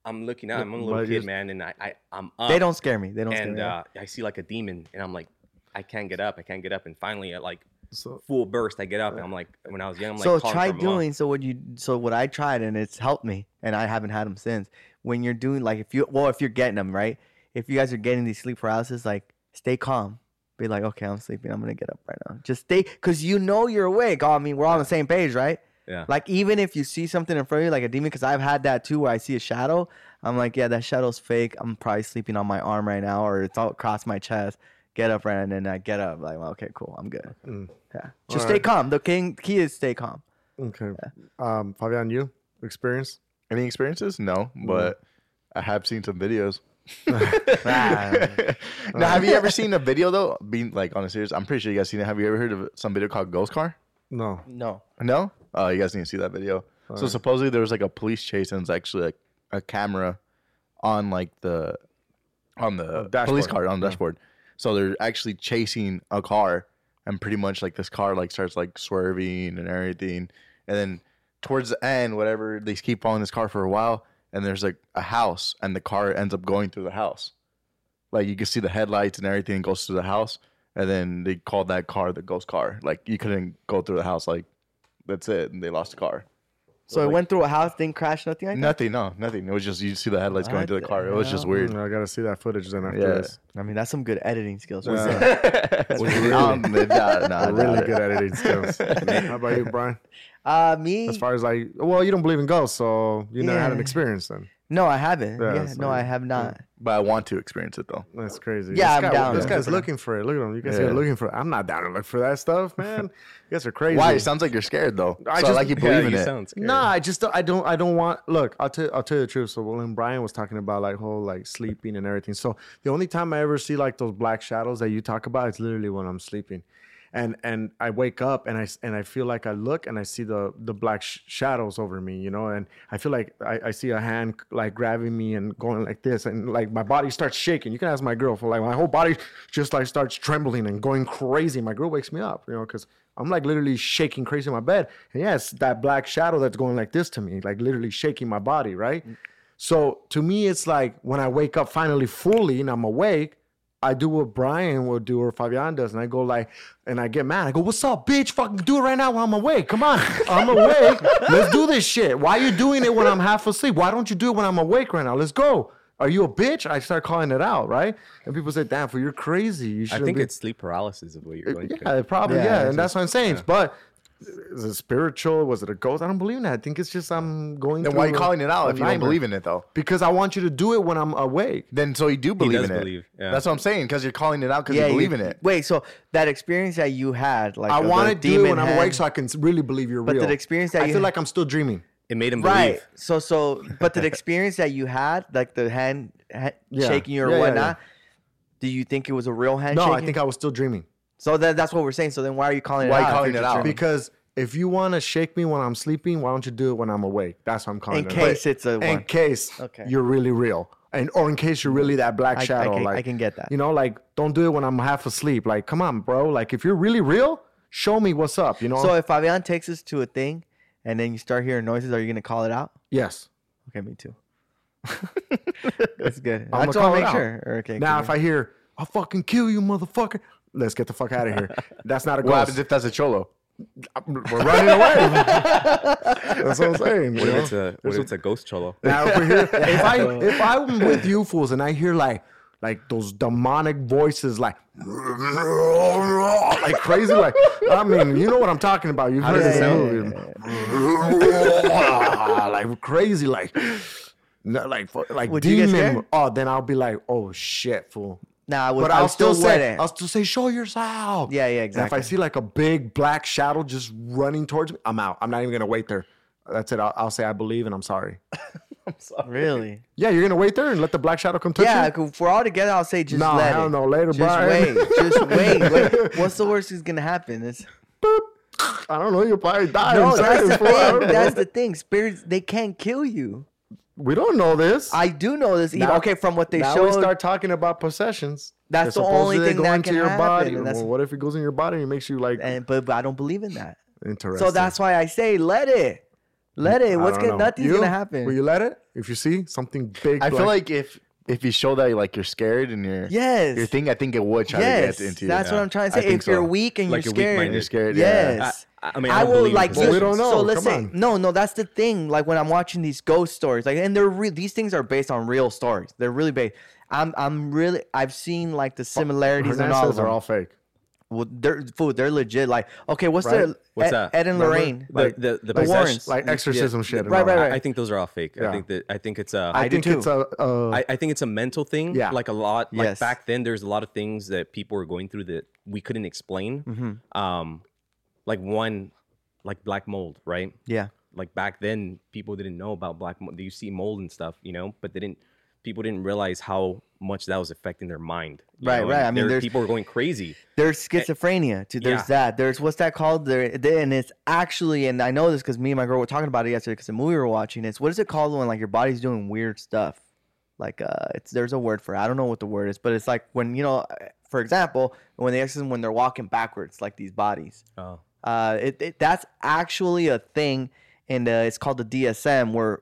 I'm looking out. I'm a little kid, man, and I, I I'm up. they don't scare me. They don't scare and me. uh, I see like a demon, and I'm like, I can't get up, I can't get up, and finally, at like So full burst, I get up, and I'm like, when I was young, I'm like, so try for my mom. doing so what you so what i tried and it's helped me and i haven't had them since. When you're doing like if you well if you're getting them right? If you guys are getting these sleep paralysis like stay calm. Be like okay i'm sleeping. I'm gonna get up right now. Just stay because you know you're awake. Oh, i mean we're all on the same page right Yeah. Like even if you see something in front of you, like a demon, because I've had that too, where I see a shadow, I'm like, yeah, that shadow's fake. I'm probably sleeping on my arm right now, or it's all across my chest. Get up, right, and then I get up, like, well, okay, cool, I'm good. Mm. Yeah, just All stay right. calm. The king key is stay calm. okay, um, Fabian, you experience? Any experiences? No, but I have seen some videos. [laughs] Now, have you ever seen a video though? Being like on a serious, I'm pretty sure you guys seen it. Have you ever heard of some video called Ghost Car? No. No. No? Oh, you guys need to see that video. so Alright. supposedly there was like a police chase and it's actually like a camera on like the on the dashboard. police car on the Yeah. dashboard. So they're actually chasing a car and pretty much like this car like starts like swerving and everything. And then towards the end, whatever, they keep following this car for a while and there's like a house and the car ends up going through the house. Like you can see the headlights and everything goes through the house. And then they called that car the ghost car. Like you couldn't go through the house. Like that's it. And they lost the car. So it like- went through a house, didn't crash, nothing like that. Nothing, no, nothing. It was just you see the headlights going What through the the car. It was just weird. I gotta see that footage then after Yeah. this. I mean, that's some good editing skills. Yeah. [laughs] Right Was really- um, [laughs] nah, nah, really nah. good editing skills. How about you, Brian? Uh, me? As far as like, well, you don't believe in ghosts, so you never had an experience then. No, I haven't. Yeah, Yeah, so- no, I have not. But I want to experience it though. That's crazy. Yeah, this I'm guy, down. This guy's looking for it. Look at him. You guys Yeah. are looking for. it. I'm not down to look for that stuff, man. you guys are crazy. Why? It sounds like you're scared though. I so I just- like you Yeah, believe in you it. sound scared. No, I just don't- I don't I don't want. Look, I'll tell I'll tell you the truth. So when Brian was talking about like whole like sleeping and everything, so the only time I ever see like those black shadows that you talk about is literally when I'm sleeping, and and I wake up and I and I feel like I look and I see the the black sh- shadows over me, you know, and I feel like I, I see a hand like grabbing me and going like this, and like my body starts shaking. You can ask my girl for like my whole body just like starts trembling and going crazy. My girl wakes me up, you know, because I'm like literally shaking crazy in my bed. And yes, that black shadow that's going like this to me, like literally shaking my body, right? Mm. So to me, it's like when I wake up finally fully and I'm awake, I do what Brian would do or Fabian does, and I go like, and I get mad. I go, "What's up, bitch? Fucking do it right now while I'm awake. Come on, I'm awake. Let's do this shit. Why are you doing it when I'm half asleep? Why don't you do it when I'm awake right now? Let's go." Are you a bitch? I start calling it out, right? And people say, "Damn, for you're crazy." You should. I think be. it's sleep paralysis of what you're uh, going yeah, probably Yeah, yeah, it's and that's what I'm saying. But is it spiritual? Was it a ghost? I don't believe in that. I think it's just I'm going. Then why are you a- calling it out if you don't believe in it though? Because I want you to do it when I'm awake. Then so you do believe does in it. yeah. That's what I'm saying because you're calling it out because you you- believe in it. Wait, so that experience that you had, like I of want to do it demon when I'm hand- awake so I can really believe you're But real. But the experience that I you feel ha- like I'm still dreaming. It made him right. So so, [laughs] but the experience that you had, like the hand, ha- Yeah. shaking you or Yeah, yeah, whatnot, do you think it was a real hand? No, I think I was still dreaming. So. That, that's what we're saying. So then, why are you calling Why it you out? if calling you're it out? Because if you want to shake me when I'm sleeping, why don't you do it when I'm awake? That's what I'm calling it. in it. case it's a in one. case Okay. you're really real, and or in case you're really that black I- I shadow. can- like I can get that. You know, like don't do it when I'm half asleep. Like, come on, bro. Like if you're really real, show me what's up. You know. So if Fabian takes us to a thing, and then you start hearing noises, are you gonna call it out? yes. Okay, me too. [laughs] That's good. I'm I just gonna call want to it make out. sure. Okay. Now, if I hear "I'll fucking kill you, motherfucker," let's get the fuck out of here. That's not a [laughs] ghost. What ghost. happens if that's a cholo? We're running away. [laughs] That's what I'm saying. What if it's a what if it's a ghost cholo? [laughs] Now, if, we hear, if I if I'm with you fools and I hear like like those demonic voices like like crazy like I mean you know what I'm talking about you've heard this it in sound? movie like crazy like like like Would demon oh then I'll be like oh shit fool nah, I would, but I I'll still, still wet say it. I'll still say show yourself Yeah, yeah, And if I see like a big black shadow just running towards me I'm out I'm not even gonna wait there that's it I'll, I'll say I believe and I'm sorry [laughs] really? yeah, you're gonna wait there and let the black shadow come touch you? Yeah, you. 'cause if we're all together, I'll say just No, let hell it. no. Later, Just Brian. wait. Just [laughs] wait. wait. What's the worst is gonna happen? It's I don't know. You'll probably die. no. That's the seconds, fool. I thing. That's the thing. Spirits they can't kill you. We don't know this. I do know this. Now- okay, from what they now showed. we start talking about possessions. That's They're the only thing going that to can your body. happen, and Well, what if it goes in your body and it makes you like and but, but I don't believe in that. interesting? So that's why I say let it. Let it. What's don't gonna nothing's You? gonna happen. Will you let it? If you see something big, I feel like if if you show that like you're scared and you're yes. your thing, I think it would try yes. to get into you. That's what I'm trying to say. think If you're so. weak and Like you're a weak-minded. scared, You're scared. Yeah. Yes. I, I mean, I, I, will like. Well, we don't know. So let's Come say on. no, no. That's the thing. Like when I'm watching these ghost stories, like, and they're re- these things are based on real stories. They're really based. I'm, I'm really. I've seen like the similarities in Hernandez all of them. are all fake. well, they're food. They're legit. Like, okay, what's Right? the What's Ed, that? Ed and Remember? Lorraine? the like- the, the, the possession- Warrens. Like exorcism shit. and Right, all right, right. I, I think those are all fake. Yeah. I think that I think it's uh, I, I do think it's too. a. Uh, I, I think it's a mental thing. Yeah. Like a lot. Like Yes. back then, there's a lot of things that people were going through that we couldn't explain. Mhm. Um, like one, like black mold, right? Yeah. Like back then, people didn't know about black mold. You see mold and stuff, you know, but they didn't. People didn't realize how much that was affecting their mind. Right, know, right. and I mean, there's- people were going crazy. There's schizophrenia. Too. There's Yeah. that. There's what's that called? There, there- and it's actually, and I know this because me and my girl were talking about it yesterday because the movie we were watching. It's what is it called when like your body's doing weird stuff? Like uh, it's there's a word for it. I don't know what the word is, but it's like when you know, for example, when the exorcism when they're walking backwards, like these bodies. Oh, Uh, it, it that's actually a thing, and uh, it's called the DSM where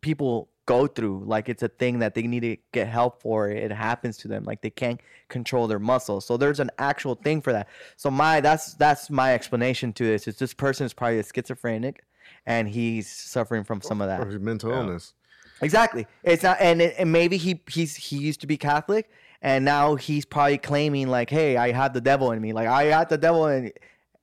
people go through. Like it's a thing that they need to get help for. It happens to them. Like they can't control their muscles. So there's an actual thing for that. So my that's that's my explanation to this. Is this person is probably a schizophrenic, and he's suffering from some of that. or mental illness. Exactly. It's not, and, it, and maybe he he's he used to be Catholic, and now he's probably claiming like, "Hey, I have the devil in me. Like I got the devil in."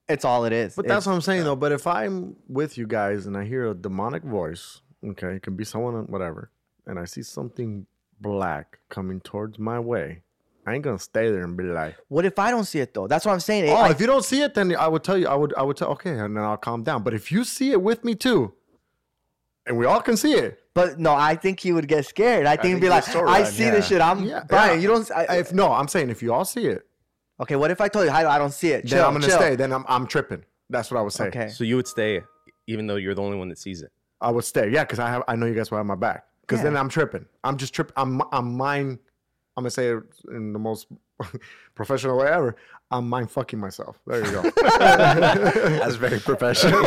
It's all it is. But It's- that's what I'm saying though. But if I'm with you guys and I hear a demonic voice, okay, it can be someone, whatever, and I see something black coming towards my way, I ain't gonna stay there and be like, What if I don't see it though? That's what I'm saying. It- oh, I- if you don't see it, then I would tell you, I would, I would tell, okay, and then I'll calm down. But if you see it with me too, and we all can see it, but no, I think he would get scared. I think, he'd be like, "I see this shit. I'm yeah, Brian. yeah. You don't. I, if no, I'm saying if you all see it, okay, what if I told you I, I don't see it? then I'm gonna chill. stay. Then I'm, I'm tripping. That's what I would say. Okay. so you would stay even though you're the only one that sees it. I would stay. Yeah, because I have, I know you guys will have my back. Because then I'm tripping. I'm just tripping. I'm, I'm mind. I'm gonna say it in the most [laughs] professional way ever. I'm mind fucking myself. There you go. [laughs] That's very [laughs] professional.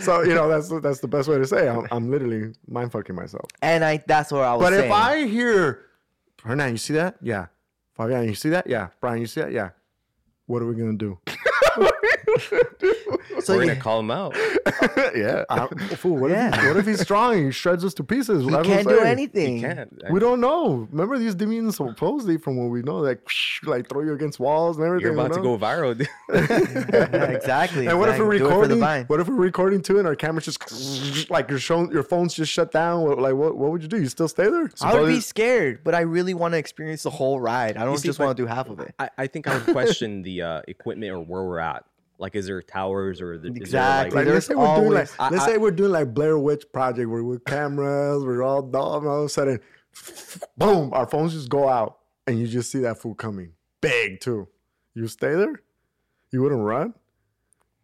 so you know that's that's the best way to say. it. I'm, I'm literally mind fucking myself. And I that's what I was But saying. if I hear, Hernan, you see that? Yeah. Fabian, you see that? Yeah. Brian, you see that? Yeah. What are we gonna do? [laughs] So We're yeah, gonna call him out. [laughs] yeah. I- fool, what, Yeah. if, what if he's strong and he shreds us to pieces? he can't do anything. You can't. We don't know. Remember these demons supposedly from what we know, like [laughs] like throw you against walls and everything. You're about you to go viral. dude. Yeah, [laughs] exactly. And what if we're exactly. Do it for the recording? What if we're recording too, and our camera's just like your phone, your phone's just shut down? What- Like, what? What would you do? You still stay there? I would be scared, but I really want to experience the whole ride. I don't see, just want to do half of it. I, I think I would question the uh, equipment or where we're at. Like, is there towers or the, Exactly. Like, Like, let's say we're doing like, I- let's I- say we're doing like Blair Witch Project, where we're cameras, we're all dumb, and all of a sudden, boom, our phones just go out, and you just see that food coming, big too. You stay there? You wouldn't run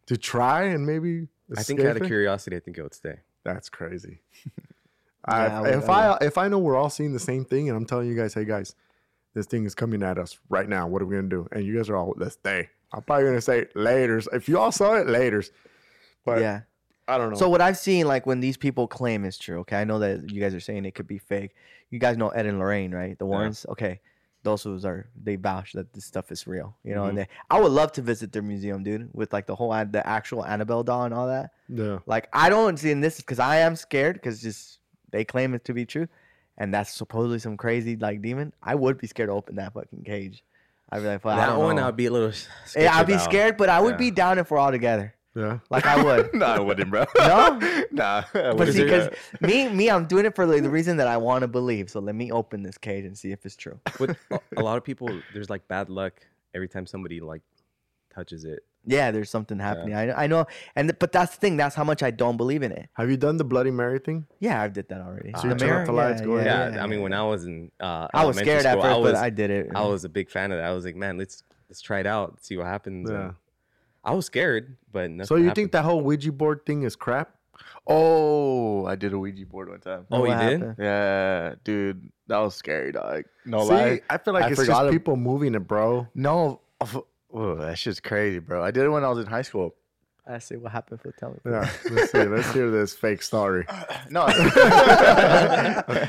to try and maybe. I think out of it? curiosity, I think it would stay. That's crazy. [laughs] Yeah, I, I if I I if I know we're all seeing the same thing, and I'm telling you guys, hey guys, this thing is coming at us right now. What are we gonna do? And you guys are all let's stay. I'm probably gonna say later's. If you all saw it, later's. But yeah. I don't know. So what I've seen, like when these people claim is true, okay, I know that you guys are saying it could be fake. You guys know Ed and Lorraine, right? The Warrens. Okay, those who are they vouch that this stuff is real, you know. And mm-hmm. they, I would love to visit their museum, dude, with like the whole the actual Annabelle doll and all that. yeah. Like I don't see in this because I am scared because just they claim it to be true, and that's supposedly some crazy like demon. I would be scared to open that fucking cage. I'd be like, fuck, I that don't one, know. I'd be a little. yeah, I'd be about. scared, but I would Yeah. be down if we're all together. Yeah. Like I would. [laughs] no, I wouldn't, bro. No? [laughs] nah. I But wouldn't see, do because that. me, me, I'm doing it for like, the reason that I want to believe. So let me open this cage and see if it's true. But a- a lot of people, there's like bad luck every time somebody like touches it. Yeah, there's something happening. I, I know, and but that's the thing. That's how much I don't believe in it. Have you done the Bloody Mary thing? Yeah, I've did that already. So you turn off the lights, go ahead. Yeah, I mean, when I was in, uh, I was elementary scared at first, I was, but I did it. I was a big fan of that. I was like, man, let's let's try it out, see what happens. Yeah. And I was scared, but nothing So you happened. think that whole Ouija board thing is crap? Oh, I did a Ouija board one time. Oh, What you did? Yeah, dude, that was scary, dog. No See, lie. I feel like I it's forgot just ab- people moving it, bro. No, of- oh, that shit's crazy, bro. I did it when I was in high school. I see what happened. For tell me. Yeah. Let's see. Let's hear this fake story. [laughs] No, [laughs]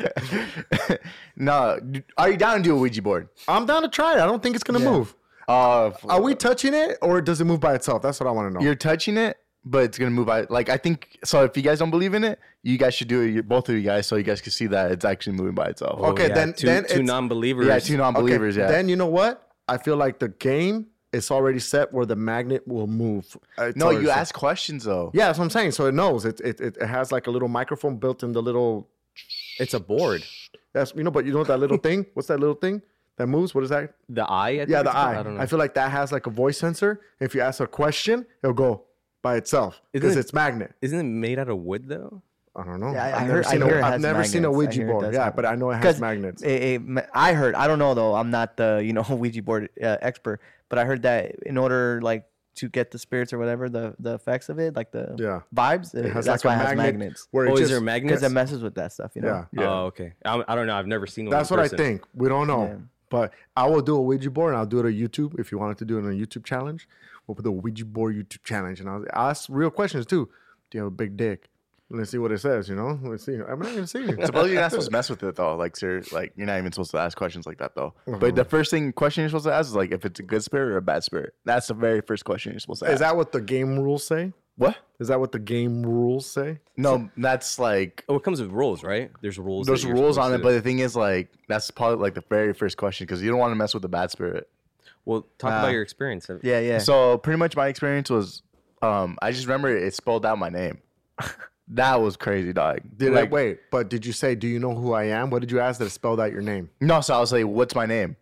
no. Are you down to do a Ouija board? I'm down to try it. I don't think it's gonna Yeah. move. Uh, Are we touching it or does it move by itself? That's what I want to know. You're touching it, but it's gonna move. By, like I think so. If you guys don't believe in it, you guys should do it. you- Both of you guys, so you guys can see that it's actually moving by itself. Oh, Okay, yeah, then- two, then two it's- non-believers. Yeah, two non-believers. yeah. Then you know what? I feel like the game is already set where the magnet will move. Uh, It's no, you set. ask questions though. Yeah, that's what I'm saying. So it knows. It it, it, it has like a little microphone built in the little. It's a board. That's you know, but you know that little [laughs] thing. What's that little thing that moves? What is that? The eye. I Yeah, it's the called? eye. I don't know. I feel like that has like a voice sensor. If you ask a question, it'll go by itself because it- it's magnet. Isn't it made out of wood though? I don't know. Yeah, I- I I've heard- never I seen hear it a, I've has never seen a Ouija board. Yeah, have- but I know it has magnets. it- it ma- I heard. I don't know though. I'm not the you know [laughs] Ouija board uh, expert, but I heard that in order like to get the spirits or whatever the the effects of it, like the Yeah. vibes, it, It has that's like why a it has magnet magnets. where it Oh, just, is there Because it messes with that stuff, you know. Yeah. Oh, okay. I, I don't know. I've never seen one. That's in what I think. We don't know. Yeah. But I will do a Ouija board and I'll do it on YouTube if you wanted to do it on a YouTube challenge. We'll put the Ouija board YouTube challenge and I'll I'll ask real questions too. Do you have a big dick? Let's see what it says, you know? Let's see. I'm not gonna see. Suppose you're not [laughs] supposed to mess with it though. Like, sir, like you're not even supposed to ask questions like that though. Uh-huh. But the first thing question you're supposed to ask is like if it's a good spirit or a bad spirit. That's the very first question you're supposed to ask. Is that what the game rules say? what? Is that what the game rules say? No, that's like Oh, it comes with rules, right? There's rules. there's rules on it. to- But the thing is, like that's probably like the very first question because you don't want to mess with the bad spirit. well, talk Ah. about your experience. Yeah, yeah. So pretty much my experience was, um, I just remember it spelled out my name. [laughs] that was crazy, dog. Did like, I wait? But did you say, "Do you know who I am"? What did you ask that it spelled out your name? No, so I was like, "What's my name?"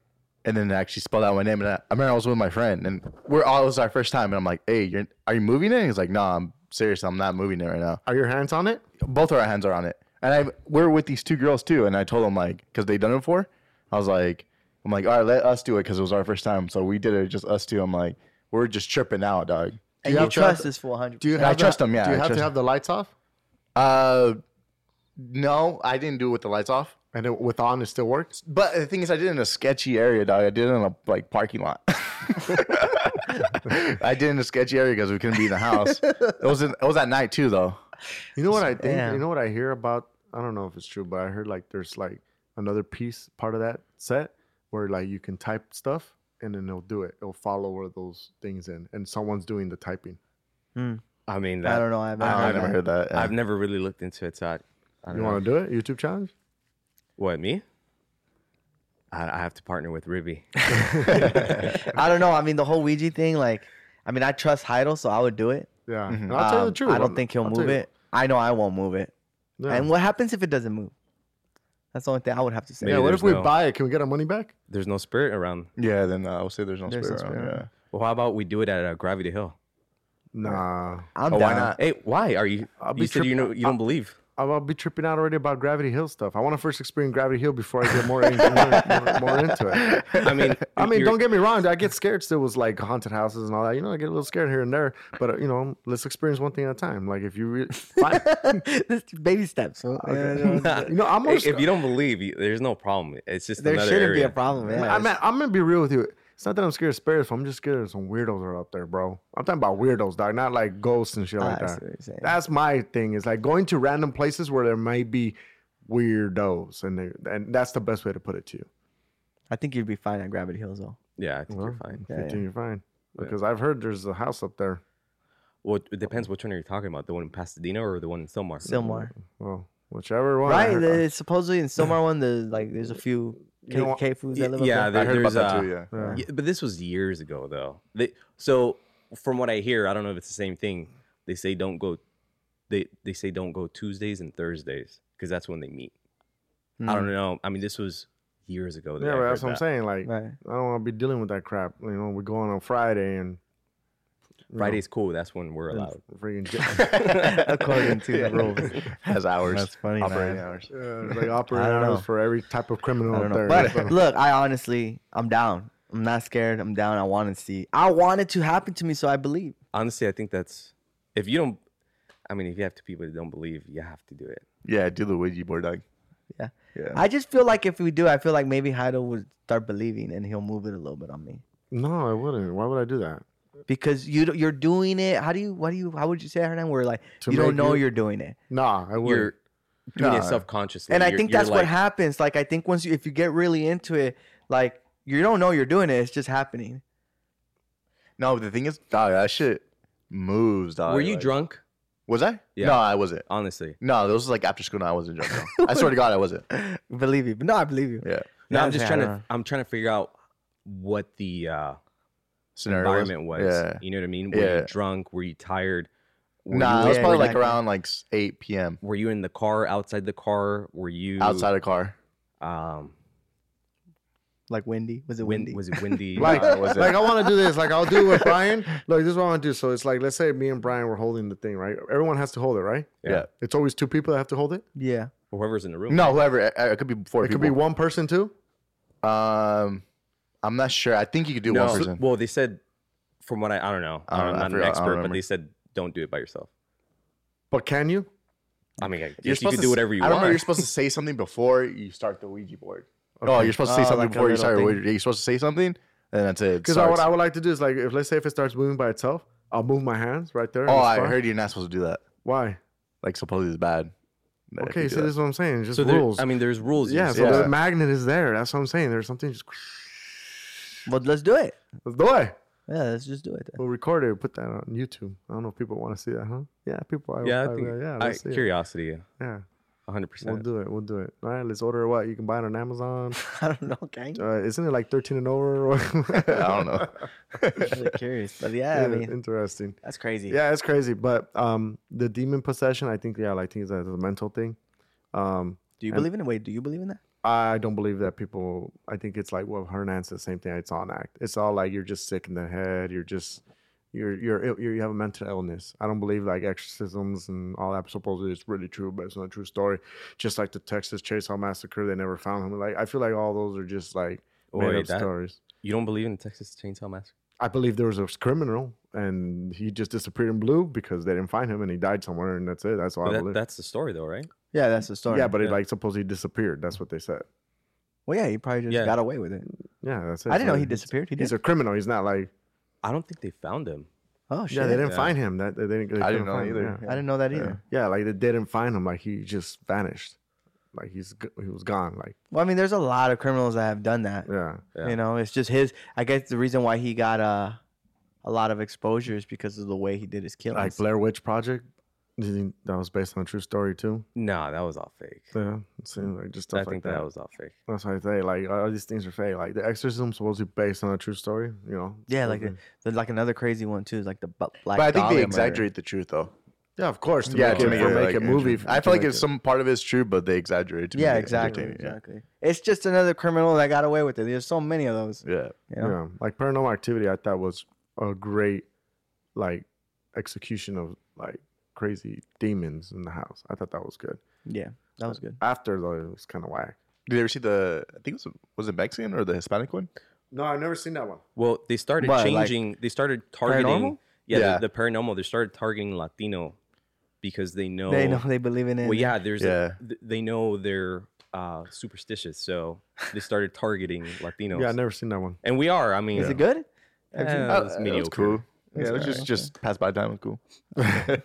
And then it actually spelled out my name. And I, I remember I was with my friend, and we're all it was our first time. And I'm like, "Hey, you're, are you moving it?" And he's like, "No, I'm serious. I'm not moving it right now." Are your hands on it? Both of our hands are on it, and I we're with these two girls too. And I told them like, because they done it before, I was like, "I'm like, all right, let us do it," because it was our first time. So we did it just us two. I'm like, we're just tripping out, dog. and you you trust have- this fool 100. Do you I trust them, yeah, Do you I have to have the lights off? Uh, no, I didn't do it with the lights off. And it, with on, it still works. But the thing is, I did it in a sketchy area, dog. I did it in a like parking lot. [laughs] I did it in a sketchy area because we couldn't be in the house. It was in, it was at night too, though. You know what I think? Damn. You know what I hear about? I don't know if it's true, but I heard like there's like another piece part of that set where like you can type stuff and then it'll do it. It'll follow where those things in, and someone's doing the typing. I mean, that, I don't know. I've, I, never I heard never that. heard that. yeah. I've never really looked into it. So I, I don't You want to do it? YouTube challenge? What me? I, I have to partner with Ribby. [laughs] [laughs] I don't know. I mean, the whole Ouija thing. Like, I mean, I trust Heidel, so I would do it. Yeah. Mhm. And I'll tell you the Um, truth. I don't think he'll I'll move it. I know I won't move it. Yeah. And what happens if it doesn't move? That's the only thing I would have to say. Maybe yeah. What if we no- buy it? Can we get our money back? There's no spirit around. yeah, then uh, I will say there's no There's no spirit. around, Yeah. Well, how about we do it at uh, Gravity Hill? Nah. I'm Oh, down. why not? Hey, why are you? I'll You be said you tripping- know you don't believe. I'll, I'll be tripping out already about Gravity Hill stuff. I want to first experience Gravity Hill before I get more, in- [laughs] more, more, more into it. I mean, I mean, don't get me wrong. I get scared still with like haunted houses and all that. You know, I get a little scared here and there. But uh, you know, let's experience one thing at a time. Like if you really, [laughs] baby steps. huh? Yeah, [laughs] no, you know, I'm Hey, gonna, if you don't believe, you, there's no problem. It's just there another shouldn't be a problem. Yeah, I mean, I'm gonna be real with you. It's not that I'm scared of spirits. I'm just scared of some weirdos are up there, bro. I'm talking about weirdos, dog. Not like ghosts and shit like Ah, I see that. what you're saying. That's my thing. Is like going to random places where there might be weirdos, and they, and that's the best way to put it to you. I think you'd be fine at Gravity Hills, though. Yeah, I think Well, you're fine. Yeah, I think you're fine because I've heard there's a house up there. Well, it depends which one are you talking about? The one in Pasadena or the one in Sylmar? Sylmar. Well, whichever one. I Right? heard- the- supposedly in Sylmar one, the like, there's a few You know K, what? foods Y- that live up yeah, there. I heard about there's, that uh, too. Yeah. Yeah. Yeah, but this was years ago, though. They, so, from what I hear, I don't know if it's the same thing. They say don't go. They they say don't go Tuesdays and Thursdays because that's when they meet. I don't know. I mean, this was years ago. that Yeah, I heard that's what I'm that. saying. Like, Right. I don't want to be dealing with that crap. You know, we're going on Friday and you know, Friday's cool. That's when we're allowed. freaking j- [laughs] According to the rules. Has hours. That's funny, Operating man. hours. Yeah, like [laughs] operating hours for every type of criminal I out there. But look, I honestly, I'm down. I'm not scared. I'm down. I want to see. I want it to happen to me, so I believe. Honestly, I think that's if you don't. I mean, if you have two people that don't believe, you have to do it. Yeah, do the Ouija board, dog. Yeah. Yeah. I just feel like if we do, I feel like maybe Heidel would start believing and he'll move it a little bit on me. no, I wouldn't. Why would I do that? Because you you're doing it. How do you? What do you? How would you say it, Hernan? Where like To you don't know you- you're doing it, Nah, I wouldn't. You're doing Nah. it self consciously, and I think that's what happens. Like I think once you, if you get really into it, like you don't know you're doing it. It's just happening. No, the thing is, dog, that shit moves, dog. Were you Like- drunk? Was I? Yeah. No, I wasn't. Honestly, No, this was like after school. No, I wasn't drunk. though. I swear to God, I wasn't. [laughs] Believe you, but no, I believe you. Yeah. no. Yeah, I'm just yeah, trying to. I'm trying to figure out what the uh, Scenario environment was. Yeah. You know what I mean? Were Yeah. you drunk? Were you tired? Were Nah, you, it was Yeah, probably like around like 8 p.m. Were you in the car? Outside the car? Were you outside the car. Um, Like windy. Was it wind, windy? was it windy? [laughs] like, Nah, it wasn't. like I want to do this. Like I'll do it with Brian. Look, this is what I want to do. So it's like, let's say me and Brian were holding the thing, right? Everyone has to hold it, right? Yeah. It's always two people that have to hold it. yeah. Whoever's in the room. No, whoever. It, it could be four It could be one person too. Um, I'm not sure. I think you could do no. one person. Well, they said, from what I, I don't know. I don't I'm know, I not an forgot, I don't expert, but remember. they said don't do it by yourself. But can you? I mean, I You're guess you supposed can to do whatever you I remember want. you're supposed to say something before you start the Ouija board. Oh, you're supposed to say Oh, something like a before you little start. thing. Ouija- You're supposed to say something, and that's it. Because what I would like to do is like, if let's say if it starts moving by itself, I'll move my hands right there. in oh, the I spot. heard you're not supposed to do that. Why? Like supposedly it's bad. that if Okay, you so do this is what I'm saying. It's just so there, rules. I mean, there's rules. you yeah, just- so Yeah. the magnet is there. That's what I'm saying. There's something just. Well, let's do it. Let's do it. Yeah, let's just do it. Then. We'll record it. Put that on YouTube. I don't know if people want to see that, huh? Yeah, people. yeah, I I, think. yeah. I, Let's see it. curiosity, Yeah, 100%. we'll do it. We'll do it. All right, let's order what you can buy it on Amazon. [laughs] I don't know, gang. Uh, isn't it like 13 and over? [laughs] I don't know. I'm really curious, but yeah, I mean, interesting. that's crazy. Yeah, it's crazy. But um, the demon possession, I think, yeah, like, I think it's a, it's a mental thing. Um, Do you believe in it? Wait, do you believe in that? I don't believe that people. I think it's like what Hernan said. Same thing. It's an act. It's all like you're just sick in the head. You're just you're you're, ill- you're you have a mental illness. I don't believe like exorcisms and all that. Supposedly it's really true, but it's not a true story. Just like the Texas Chainsaw Massacre, they never found him. Like I feel like all those are just like oh, made Wait, up that- stories. You don't believe in the Texas Chainsaw Massacre? I believe there was a criminal and he just disappeared in blue because they didn't find him and he died somewhere and that's it. That's all I that, believe. that's the story, though, right? Yeah, that's the story. yeah, but it Yeah. like supposedly disappeared. That's what they said. well, yeah, he probably just Yeah. got away with it. Yeah, that's it. I didn't know he disappeared. He He's a criminal. He's not like I don't think they found him. oh shit! Yeah, they didn't Yeah. find him. That they didn't. They I couldn't didn't know find him, either. Yeah. I didn't know that either. Yeah, like they didn't find him. Like he just vanished. like he's g- he was gone. Like Well, I mean, there's a lot of criminals that have done that. yeah, Yeah. You know, it's just his. I guess the reason why he got uh, a lot of exposure is because of the way he did his killings. like. Blair Witch Project. Do you think that was based on a true story too? No, that was all fake. Yeah, it seems like just I stuff think like that. that was all fake. That's what I say. Like all these things are fake. Like the Exorcism supposed to be based on a true story. You know. yeah, like supposedly. there's like another crazy one too. Is like the Bu- Black. But I think Dahlia they murder. exaggerate the truth though. yeah, of course. To yeah, make to it, make it make like, a movie. I feel like make if it- some part of it's true, but they exaggerate. To Yeah, make it exactly, yeah. exactly. It's just another criminal that got away with it. There's so many of those. Yeah. You know? Yeah, like Paranormal Activity, I thought was a great like execution of like crazy demons in the house. I thought that was good. Yeah, that was good. After though, it was kind of whack. Did you ever see the? I think it was was it Mexican or the Hispanic one? No, I've never seen that one. Well, they started What, like changing. they started targeting. paranormal? Yeah, Yeah. The, the paranormal. They started targeting Latino because they know. They know they believe in it. Well, yeah. There's. Yeah. A, th- they know they're uh, superstitious, so they started targeting Latinos. Yeah, I never seen that one. and we are. I mean, Is it good? eh, Have you- Uh, was it mediocre. was cool. Yeah, it was alright, just just pass by time. It was cool. [laughs]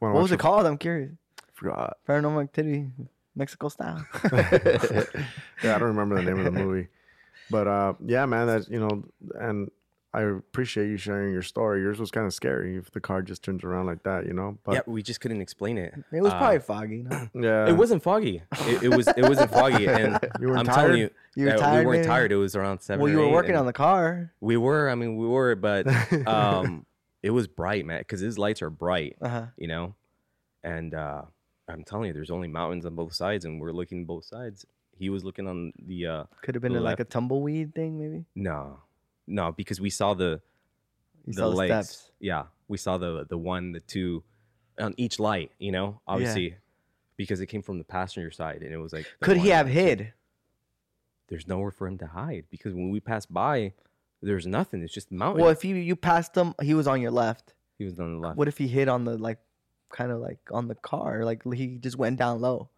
Wanna What was it called? I'm curious. Forgot. Paranormal Activity, Mexico style. [laughs] yeah, I don't remember the name of the movie, but uh, yeah, man, that's you know, and I appreciate you sharing your story. Yours was kind of scary if the car just turns around like that, you know. But yeah, we just couldn't explain it. It was Uh, probably foggy. No? yeah, It wasn't foggy. It, it was. It wasn't foggy, and [laughs] You weren't I'm tired? telling you, You were tired, we weren't maybe? tired. It was around seven. Well, you or were eight, working on the car. We were. I mean, we were, but [laughs] um, it was bright, man, because his lights are bright. Uh huh. You know, and uh, I'm telling you, there's only mountains on both sides, and we're looking both sides. He was looking on the uh, Could have been a, like a tumbleweed thing, maybe. no, no, because we saw the You the saw the lights. steps. Yeah, we saw the the one, the two, on each light. You know, obviously, because it came from the passenger side, and it was like. Could he have and the two. hid? There's nowhere for him to hide because when we passed by, there's nothing. It's just mountain. Well, if you you passed him, he was on your left. he was on the left. What if he hit on the like, kind of like on the car? Like he just went down low.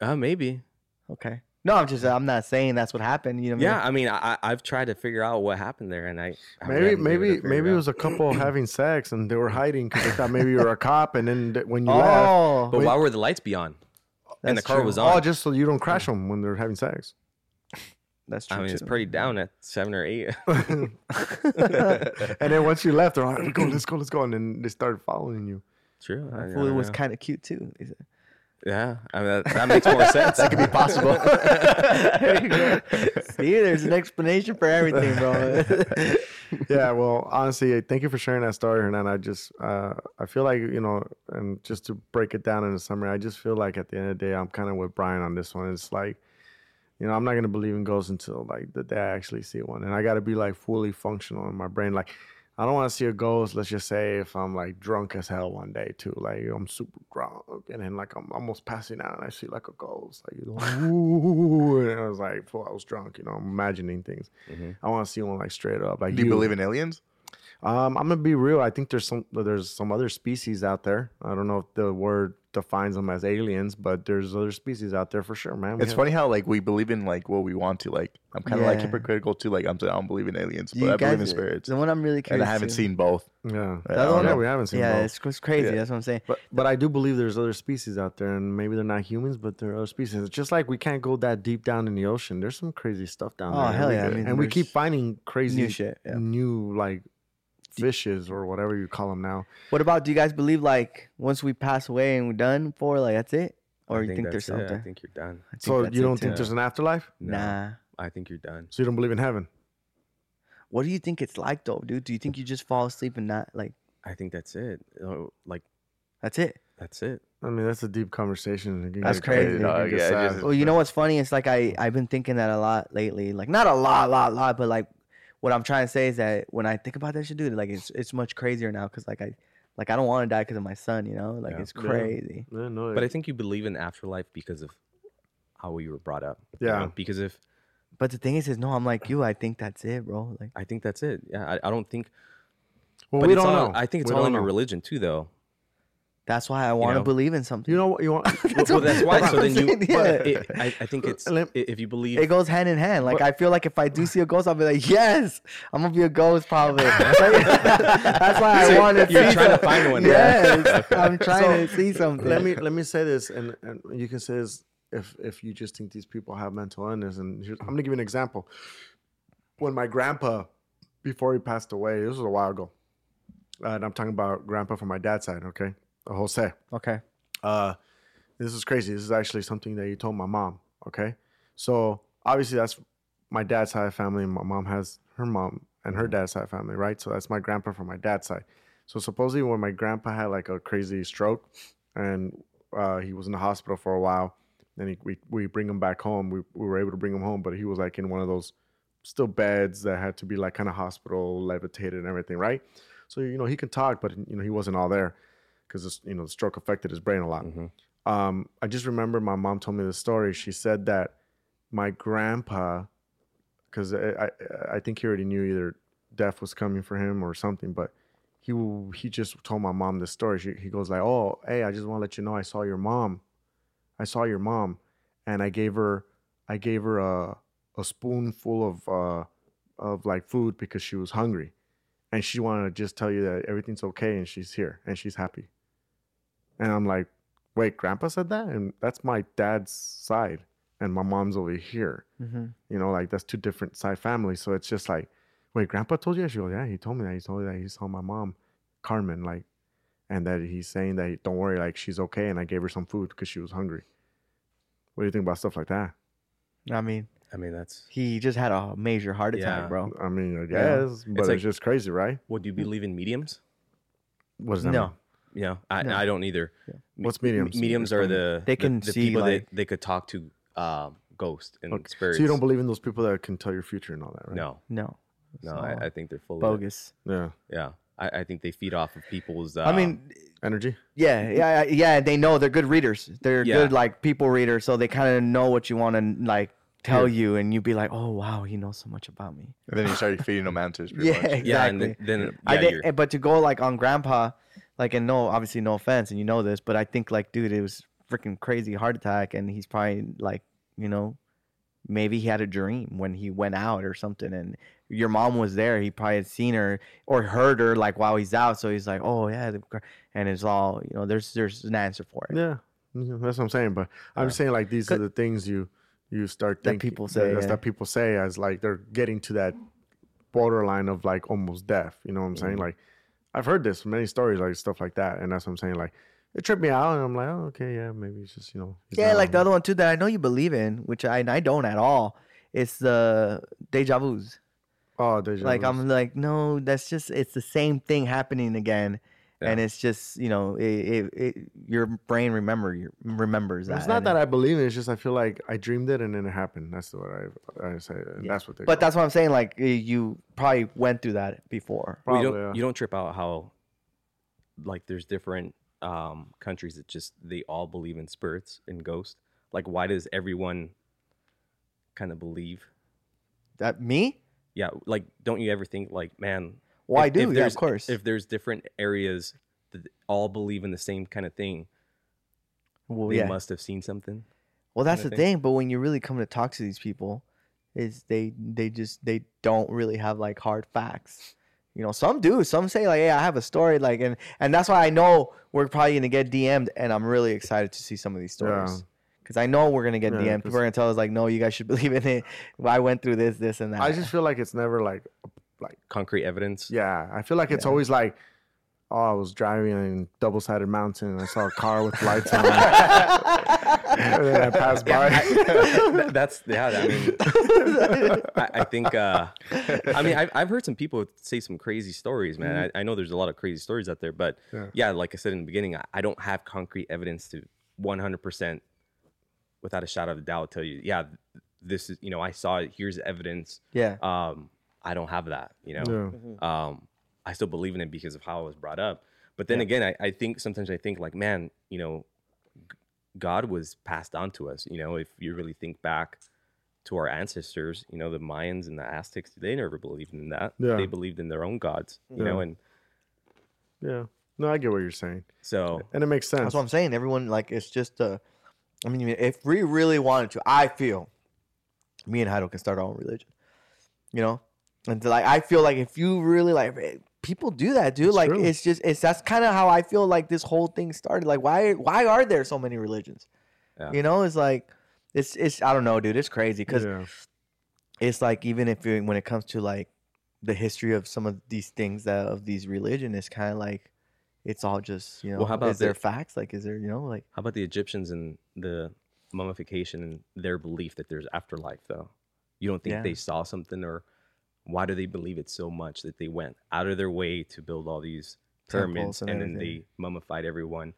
Uh, maybe. Okay. No, I'm just I'm not saying that's what happened. You know. What Yeah, I mean, I, I- I've tried to figure out what happened there, and I I Maybe haven't been able to maybe maybe it it was a couple [coughs] having sex and they were hiding because they thought maybe you were a cop, and then when you mean? left, Oh, But why were the lights be on? and the car true. was on. oh, just so you don't crash them when they're having sex. That's true. I mean, it's pretty down at seven or eight. [laughs] [laughs] and then once you left, they're like, "Let's go, let's go, let's go," and then they started following you. True. I, That I fool don't was kind of cute too. Yeah, I mean, that, that makes more sense. that could be possible. [laughs] There. See, there's an explanation for everything, bro. yeah, well, honestly, thank you for sharing that story, Hernan. I just, uh, I feel like you know, and just to break it down in a summary, I just feel like at the end of the day, I'm kind of with Brian on this one. It's like, you know, I'm not gonna believe in ghosts until like the day I actually see one, and I got to be like fully functional in my brain. Like, I don't want to see a ghost. Let's just say if I'm like drunk as hell one day too, like I'm super drunk, and then like I'm almost passing out, and I see like a ghost, like you know, ooh, and I was like, "Fool, I was drunk," you know, I'm imagining things. Mhm. I want to see one like straight up, like Do you believe in aliens? Um, I'm gonna be real. I think there's some there's some other species out there. I don't know if the word defines them as aliens, but there's other species out there for sure, man. We It's have- funny how like we believe in like what we want to. Like I'm kind of like hypocritical too. Like I'm I don't believe in aliens, but You I believe in guys- spirits, The one I'm really and curious. I haven't to- seen both. Yeah, Yeah, I don't one know. we haven't seen Yeah, both. it's, it's crazy. Yeah. That's what I'm saying. But but I do believe there's other species out there, and maybe they're not humans, but there are other species. It's just like we can't go that deep down in the ocean. There's some crazy stuff down Oh, there. and hell we- yeah, I mean, and we keep finding crazy new shit, yeah. new like fishes or whatever you call them now. What about? Do you guys believe like once we pass away and we're done for, like that's it, or I you think there's that's it. something? I think you're done. Think So you don't too. think there's an afterlife? No, Nah. I think you're done. So you don't believe in heaven? What do you think it's like though, dude? Do you think you just fall asleep and not like I think that's it. Uh, Like that's it? that's it. I mean, that's a deep conversation. That's get crazy. it can dog. get Yeah, just- Well, you know what's funny? It's like I I've been thinking that a lot lately. Like not a lot, lot, lot, but like what I'm trying to say is that when I think about that shit, dude, like it's it's much crazier now because like I like I don't want to die because of my son. You know, like Yeah. it's crazy. Yeah, no, But I think you believe in afterlife because of how you were brought up. you Yeah. know? Because if But the thing is, is no, I'm like you. I think that's it, bro. Like I think that's it. Yeah, I, I don't think. well, but we don't all, know. I think it's We all don't in your religion too, though. That's why I want to know? believe in something. You know what you want? [laughs] That's well, what- that's why. that's So then I'm you. saying, yeah. but it, I, I think it's if you believe. it goes hand in hand. Like I feel like if I do see a ghost, I'll be like, yes, I'm gonna be a ghost probably. [laughs] That's why I So want to. you're see trying to find one, right? Yes, I'm [laughs] trying So, to see something. let me let me say this, and, and you can say this if if you just think these people have mental illness. And here's, I'm gonna give you an example. When my grandpa, before he passed away, this was a while ago, uh, and I'm talking about grandpa from my dad's side. Okay, Jose. Okay. Uh, this is crazy. This is actually something that you told my mom. Okay, so obviously that's my dad's side of family. My mom has her mom and her dad's side of family, right? So that's my grandpa from my dad's side. So supposedly when my grandpa had like a crazy stroke and uh, he was in the hospital for a while, then he, we we bring him back home. We we were able to bring him home, but he was like in one of those still beds that had to be like kind of hospital levitated and everything, right? So you know he can talk, but you know he wasn't all there because you know the stroke affected his brain a lot. Um, I just remember my mom told me the story. She said that my grandpa, because I, I I think he already knew either death was coming for him or something, but he he just told my mom this story. She, he goes like, "Oh, hey, I just want to let you know I saw your mom. I saw your mom, and I gave her I gave her a a spoonful of uh of like food because she was hungry, and she wanted to just tell you that everything's okay and she's here and she's happy." And I'm like, "Wait, Grandpa said that, and that's my dad's side, and my mom's over here. Mm-hmm. You know, like that's two different side families. So it's just like." wait, grandpa told you? She goes, yeah, he told me that. He told me that he saw my mom, Carmen, like, and that he's saying that, don't worry, like, she's okay. And I gave her some food because she was hungry. What do you think about stuff like that? I mean, I mean, that's. he just had a major heart attack, Yeah. bro. I mean, I Yeah. but it's, like- just crazy, right? What do you believe in mediums? What does that No. mean? Yeah, I, No. I don't either. Yeah. What's mediums? Mediums are the They can the, see, people like- that they could talk to um, ghosts and Okay. spirits. So you don't believe in those people that can tell your future and all that, right? No, No. no, I, I think they're full of bogus. Yeah. Yeah, I, I think they feed off of people's. Uh, I mean, Energy? yeah, yeah, yeah. They know they're good readers. They're Yeah. good like people readers, so they kind of know what you want to like tell you, and you'd be like, oh wow, he knows so much about me. And then you start feeding them answers. [laughs] Yeah, much. exactly. yeah, and then, then yeah, I did, eh, but to go like on grandpa, like and no, obviously no offense, and you know this, but I think like, dude, it was freaking crazy heart attack, and he's probably like, you know, maybe he had a dream when he went out or something, and your mom was there. He probably had seen her or heard her like while he's out, so he's like, oh yeah, and it's all you know. There's there's an answer for it. Yeah. Mhm, That's what I'm saying. But I'm just saying, like, these are the things you you start thinking That people say, That's yeah. that people say as like they're getting to that borderline of like almost death. You know what I'm saying? Mm-hmm. Like, I've heard this many stories, like stuff like that, and that's what I'm saying. Like, it tripped me out, and I'm like, oh, okay, yeah, maybe it's just you know. Yeah, like the other one too that I know you believe in, which I I don't at all. It's the deja vu's. Oh, deja like vus. I'm like, no, that's just it's the same thing happening again, and it's just you know, it, it, it your brain remember your, remembers that. It's not that it- I believe it. It's just I feel like I dreamed it and then it happened. That's what I I say. and Yeah. That's what they. but that's what I'm saying. Like you probably went through that before. Well, you don't yeah. you don't trip out how like there's different um countries that just they all believe in spirits and ghosts. Like why does everyone kind of believe? That me? Yeah, like don't you ever think like man Well, I if- do. if Yeah, of course. If there's different areas that all believe in the same kind of thing, well, they yeah. must have seen something. Well, that's the kinda thing. thing. But when you really come to talk to these people, is they they just they don't really have like hard facts. You know, some do. Some say like, "Hey, I have a story," like, and and that's why I know we're probably gonna get DM'd, and I'm really excited to see some of these Yeah. stories. Because I know we're gonna get Yeah, DM'd. People 'cause- are gonna tell us like, "No, you guys should [laughs] believe in it." I went through this, this, and that. I just feel like it's never like like Concrete evidence. yeah. I feel like it's Yeah. always like. Oh, I was driving in double-sided mountain and I saw a car with [laughs] lights on. and then I passed by. [laughs] Th- that's yeah. I mean, I, I think. Uh, I mean, I've, I've heard some people say some crazy stories, man. I, I know there's a lot of crazy stories out there, but Yeah. yeah, like I said in the beginning, I, I don't have concrete evidence to 100% without a shadow of a doubt tell you, yeah, this is you know I saw it. Here's evidence. yeah. Um, I don't have that. You know. yeah. um, I still believe in it because of how I was brought up. But then again, I, I think sometimes I think like, man, you know, God was passed on to us. You know, if you really think back to our ancestors, you know, the Mayans and the Aztecs, they never believed in that. Yeah. They believed in their own gods, you know, and Yeah. No, I get what you're saying, so and it makes sense. That's what I'm saying. Everyone like it's just uh I mean if we really wanted to, I feel me and Heido can start our own religion. You know? And like I feel like if you really like eh, people do that, dude. It's like true. it's just it's that's kind of how I feel like this whole thing started. Like why why are there so many religions? Yeah. You know, it's like it's it's I don't know, dude. It's crazy because yeah. it's like even if you when it comes to like the history of some of these things that of these religion, it's kind of like it's all just you know. Well, how about is there facts? Like, is there you know like How about the Egyptians and the mummification and their belief that there's afterlife, though? You don't think Yeah. they saw something, or why do they believe it so much that they went out of their way to build all these Temples pyramids and and, then they mummified everyone?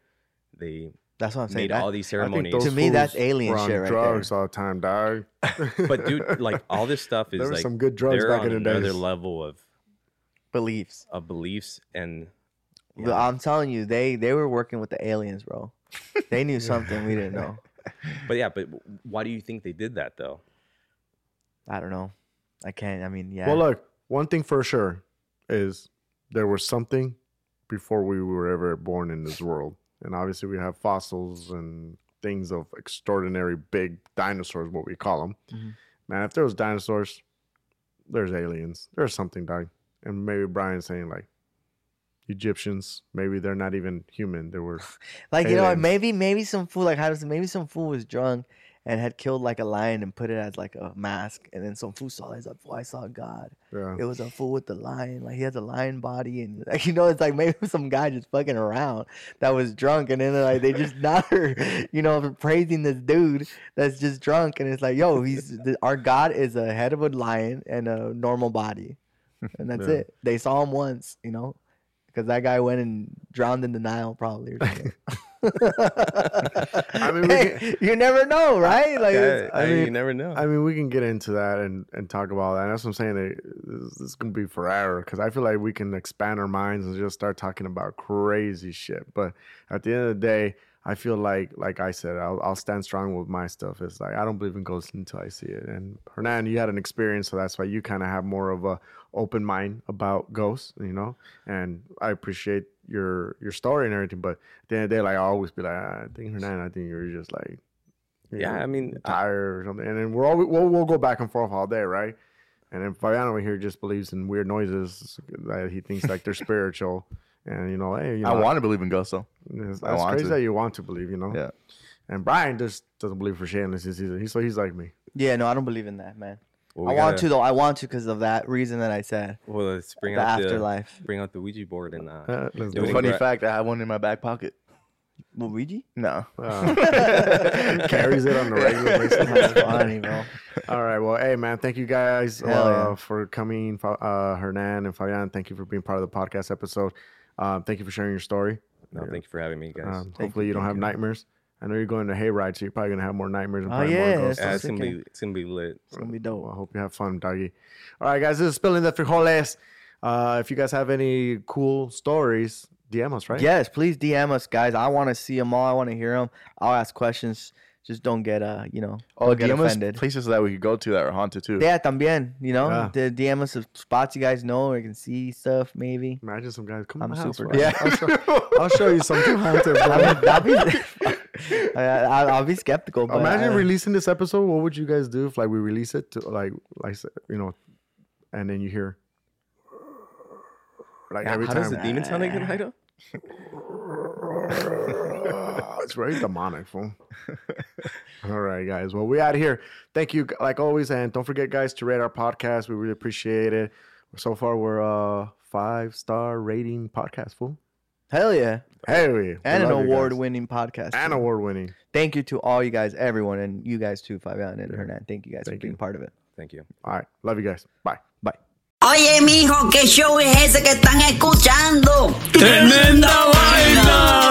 They that's what I'm saying. made That- all these ceremonies. To me, that's fools alien shit right drugs all the time, dog. [laughs] but dude, like all this stuff is there was like some good drugs they're back on in the another days. level of beliefs. of beliefs and But I'm telling you, they they were working with the aliens, bro. They knew [laughs] something we didn't know. but yeah but why do you think they did that though I don't know. I can't. I mean, yeah. Well, look, one thing for sure is there was something before we were ever born in this world. And obviously, we have fossils and things of extraordinary big dinosaurs, what we call them. Mhm. Man, if there was dinosaurs, there's aliens. There's something, dog. And maybe Brian's saying, like, Egyptians, maybe they're not even human. They were. [laughs] Like you know, maybe maybe some fool like how does maybe some fool was drunk and had killed like a lion and put it as like a mask, and then some fool saw it. He's like, "Oh, I saw God. Yeah. It was a fool with the lion. Like he has a lion body, and [laughs] like you know, it's like maybe [laughs] some guy just fucking around that was drunk, and then like they just [laughs] not her, you know praising this dude that's just drunk, and it's like, yo, he's the, our God is a head of a lion and a normal body, and that's Yeah. it. They saw him once, you know. Because that guy went and drowned in the Nile, probably. I mean, we Hey, you never know, right? [laughs] Like, it's- I you mean- never know I mean, we can get into that and, and talk about that. And that's what I'm saying. That this, this is gonna be forever because I feel like we can expand our minds and just start talking about crazy shit. But at the end of the day, I feel like, like I said, I'll, I'll stand strong with my stuff. It's like I don't believe in ghosts until I see it. And Hernan, you had an experience, so that's why you kind of have more of a open mind about ghosts, you know. And I appreciate your your story and everything. But at the end of the day, like I always be like, "Ah, I think Hernan, I think you're just like. you Yeah, know, I mean, I- tired or something, and then we're all we'll, we'll go back and forth all day, right? And then Fabian over here just believes in weird noises that he thinks like they're [laughs] spiritual, and you know, hey, you know, I want to believe in ghosts though. It's, I that's want crazy to. that you want to believe, you know. Yeah. And Brian just doesn't believe for shit unless he sees it. He's so he's like me. yeah, no, I don't believe in that, man. Well, I we want gotta- to though. I want to because of that reason that I said. well let's bring the out afterlife. the bring out the ouija board and uh Uh, let's Do do we it. Funny fact, I have one in my back pocket. Luigi? No. Uh, [laughs] [laughs] carries it on the regular [laughs] basis. That's funny, bro. All right. Well, hey, man, thank you guys uh, yeah. for coming. Uh, Hernan and Fabian, thank you for being part of the podcast episode. Um, thank you for sharing your story. no thank you for having me guys Um, hopefully, you, you don't have you. nightmares. I know you're going to hayride, so you're probably gonna have more nightmares. And Oh, probably yeah, more ghosts. yeah, it's gonna be it's gonna be lit It's gonna be Well, dope. I hope you have fun, doggy. All right, guys, this is Spilling the Frijoles. Uh, if you guys have any cool stories, DM us, right? Yes, please DM us, guys. I want to see them all. I want to hear them. I'll ask questions. Just don't get uh, you know, Oh, don't get DM offended. places that we could go to that are haunted too. Yeah, también. You know, Yeah. the DM us of spots you guys know or you can see stuff. Maybe. Imagine some guys come. I'm to my house, super bro. I'll show, I'll show you something haunted, [laughs] I bro. mean, that'd be. [laughs] I, I- I'll be skeptical, but Imagine uh, releasing this episode. What would you guys do if like we release it to like like you know, and then you hear like how every does the time. demon sound again Haida? [laughs] it's very demonic, fool. All right, guys. Well, we out of here. Thank you, like always, and don't forget, guys, to rate our podcast. We really appreciate it. So far, we're a five star rating podcast, fool. hell yeah, Hey, we and an you award winning podcast. and award winning. Thank you to all you guys, everyone, and you guys too, Fabian and Hernan. Thank you guys Thank for being part of it. thank you All right, love you guys. Bye. Bye. Oye, mijo, ¿qué show es ese que están escuchando? ¡Tremenda vaina!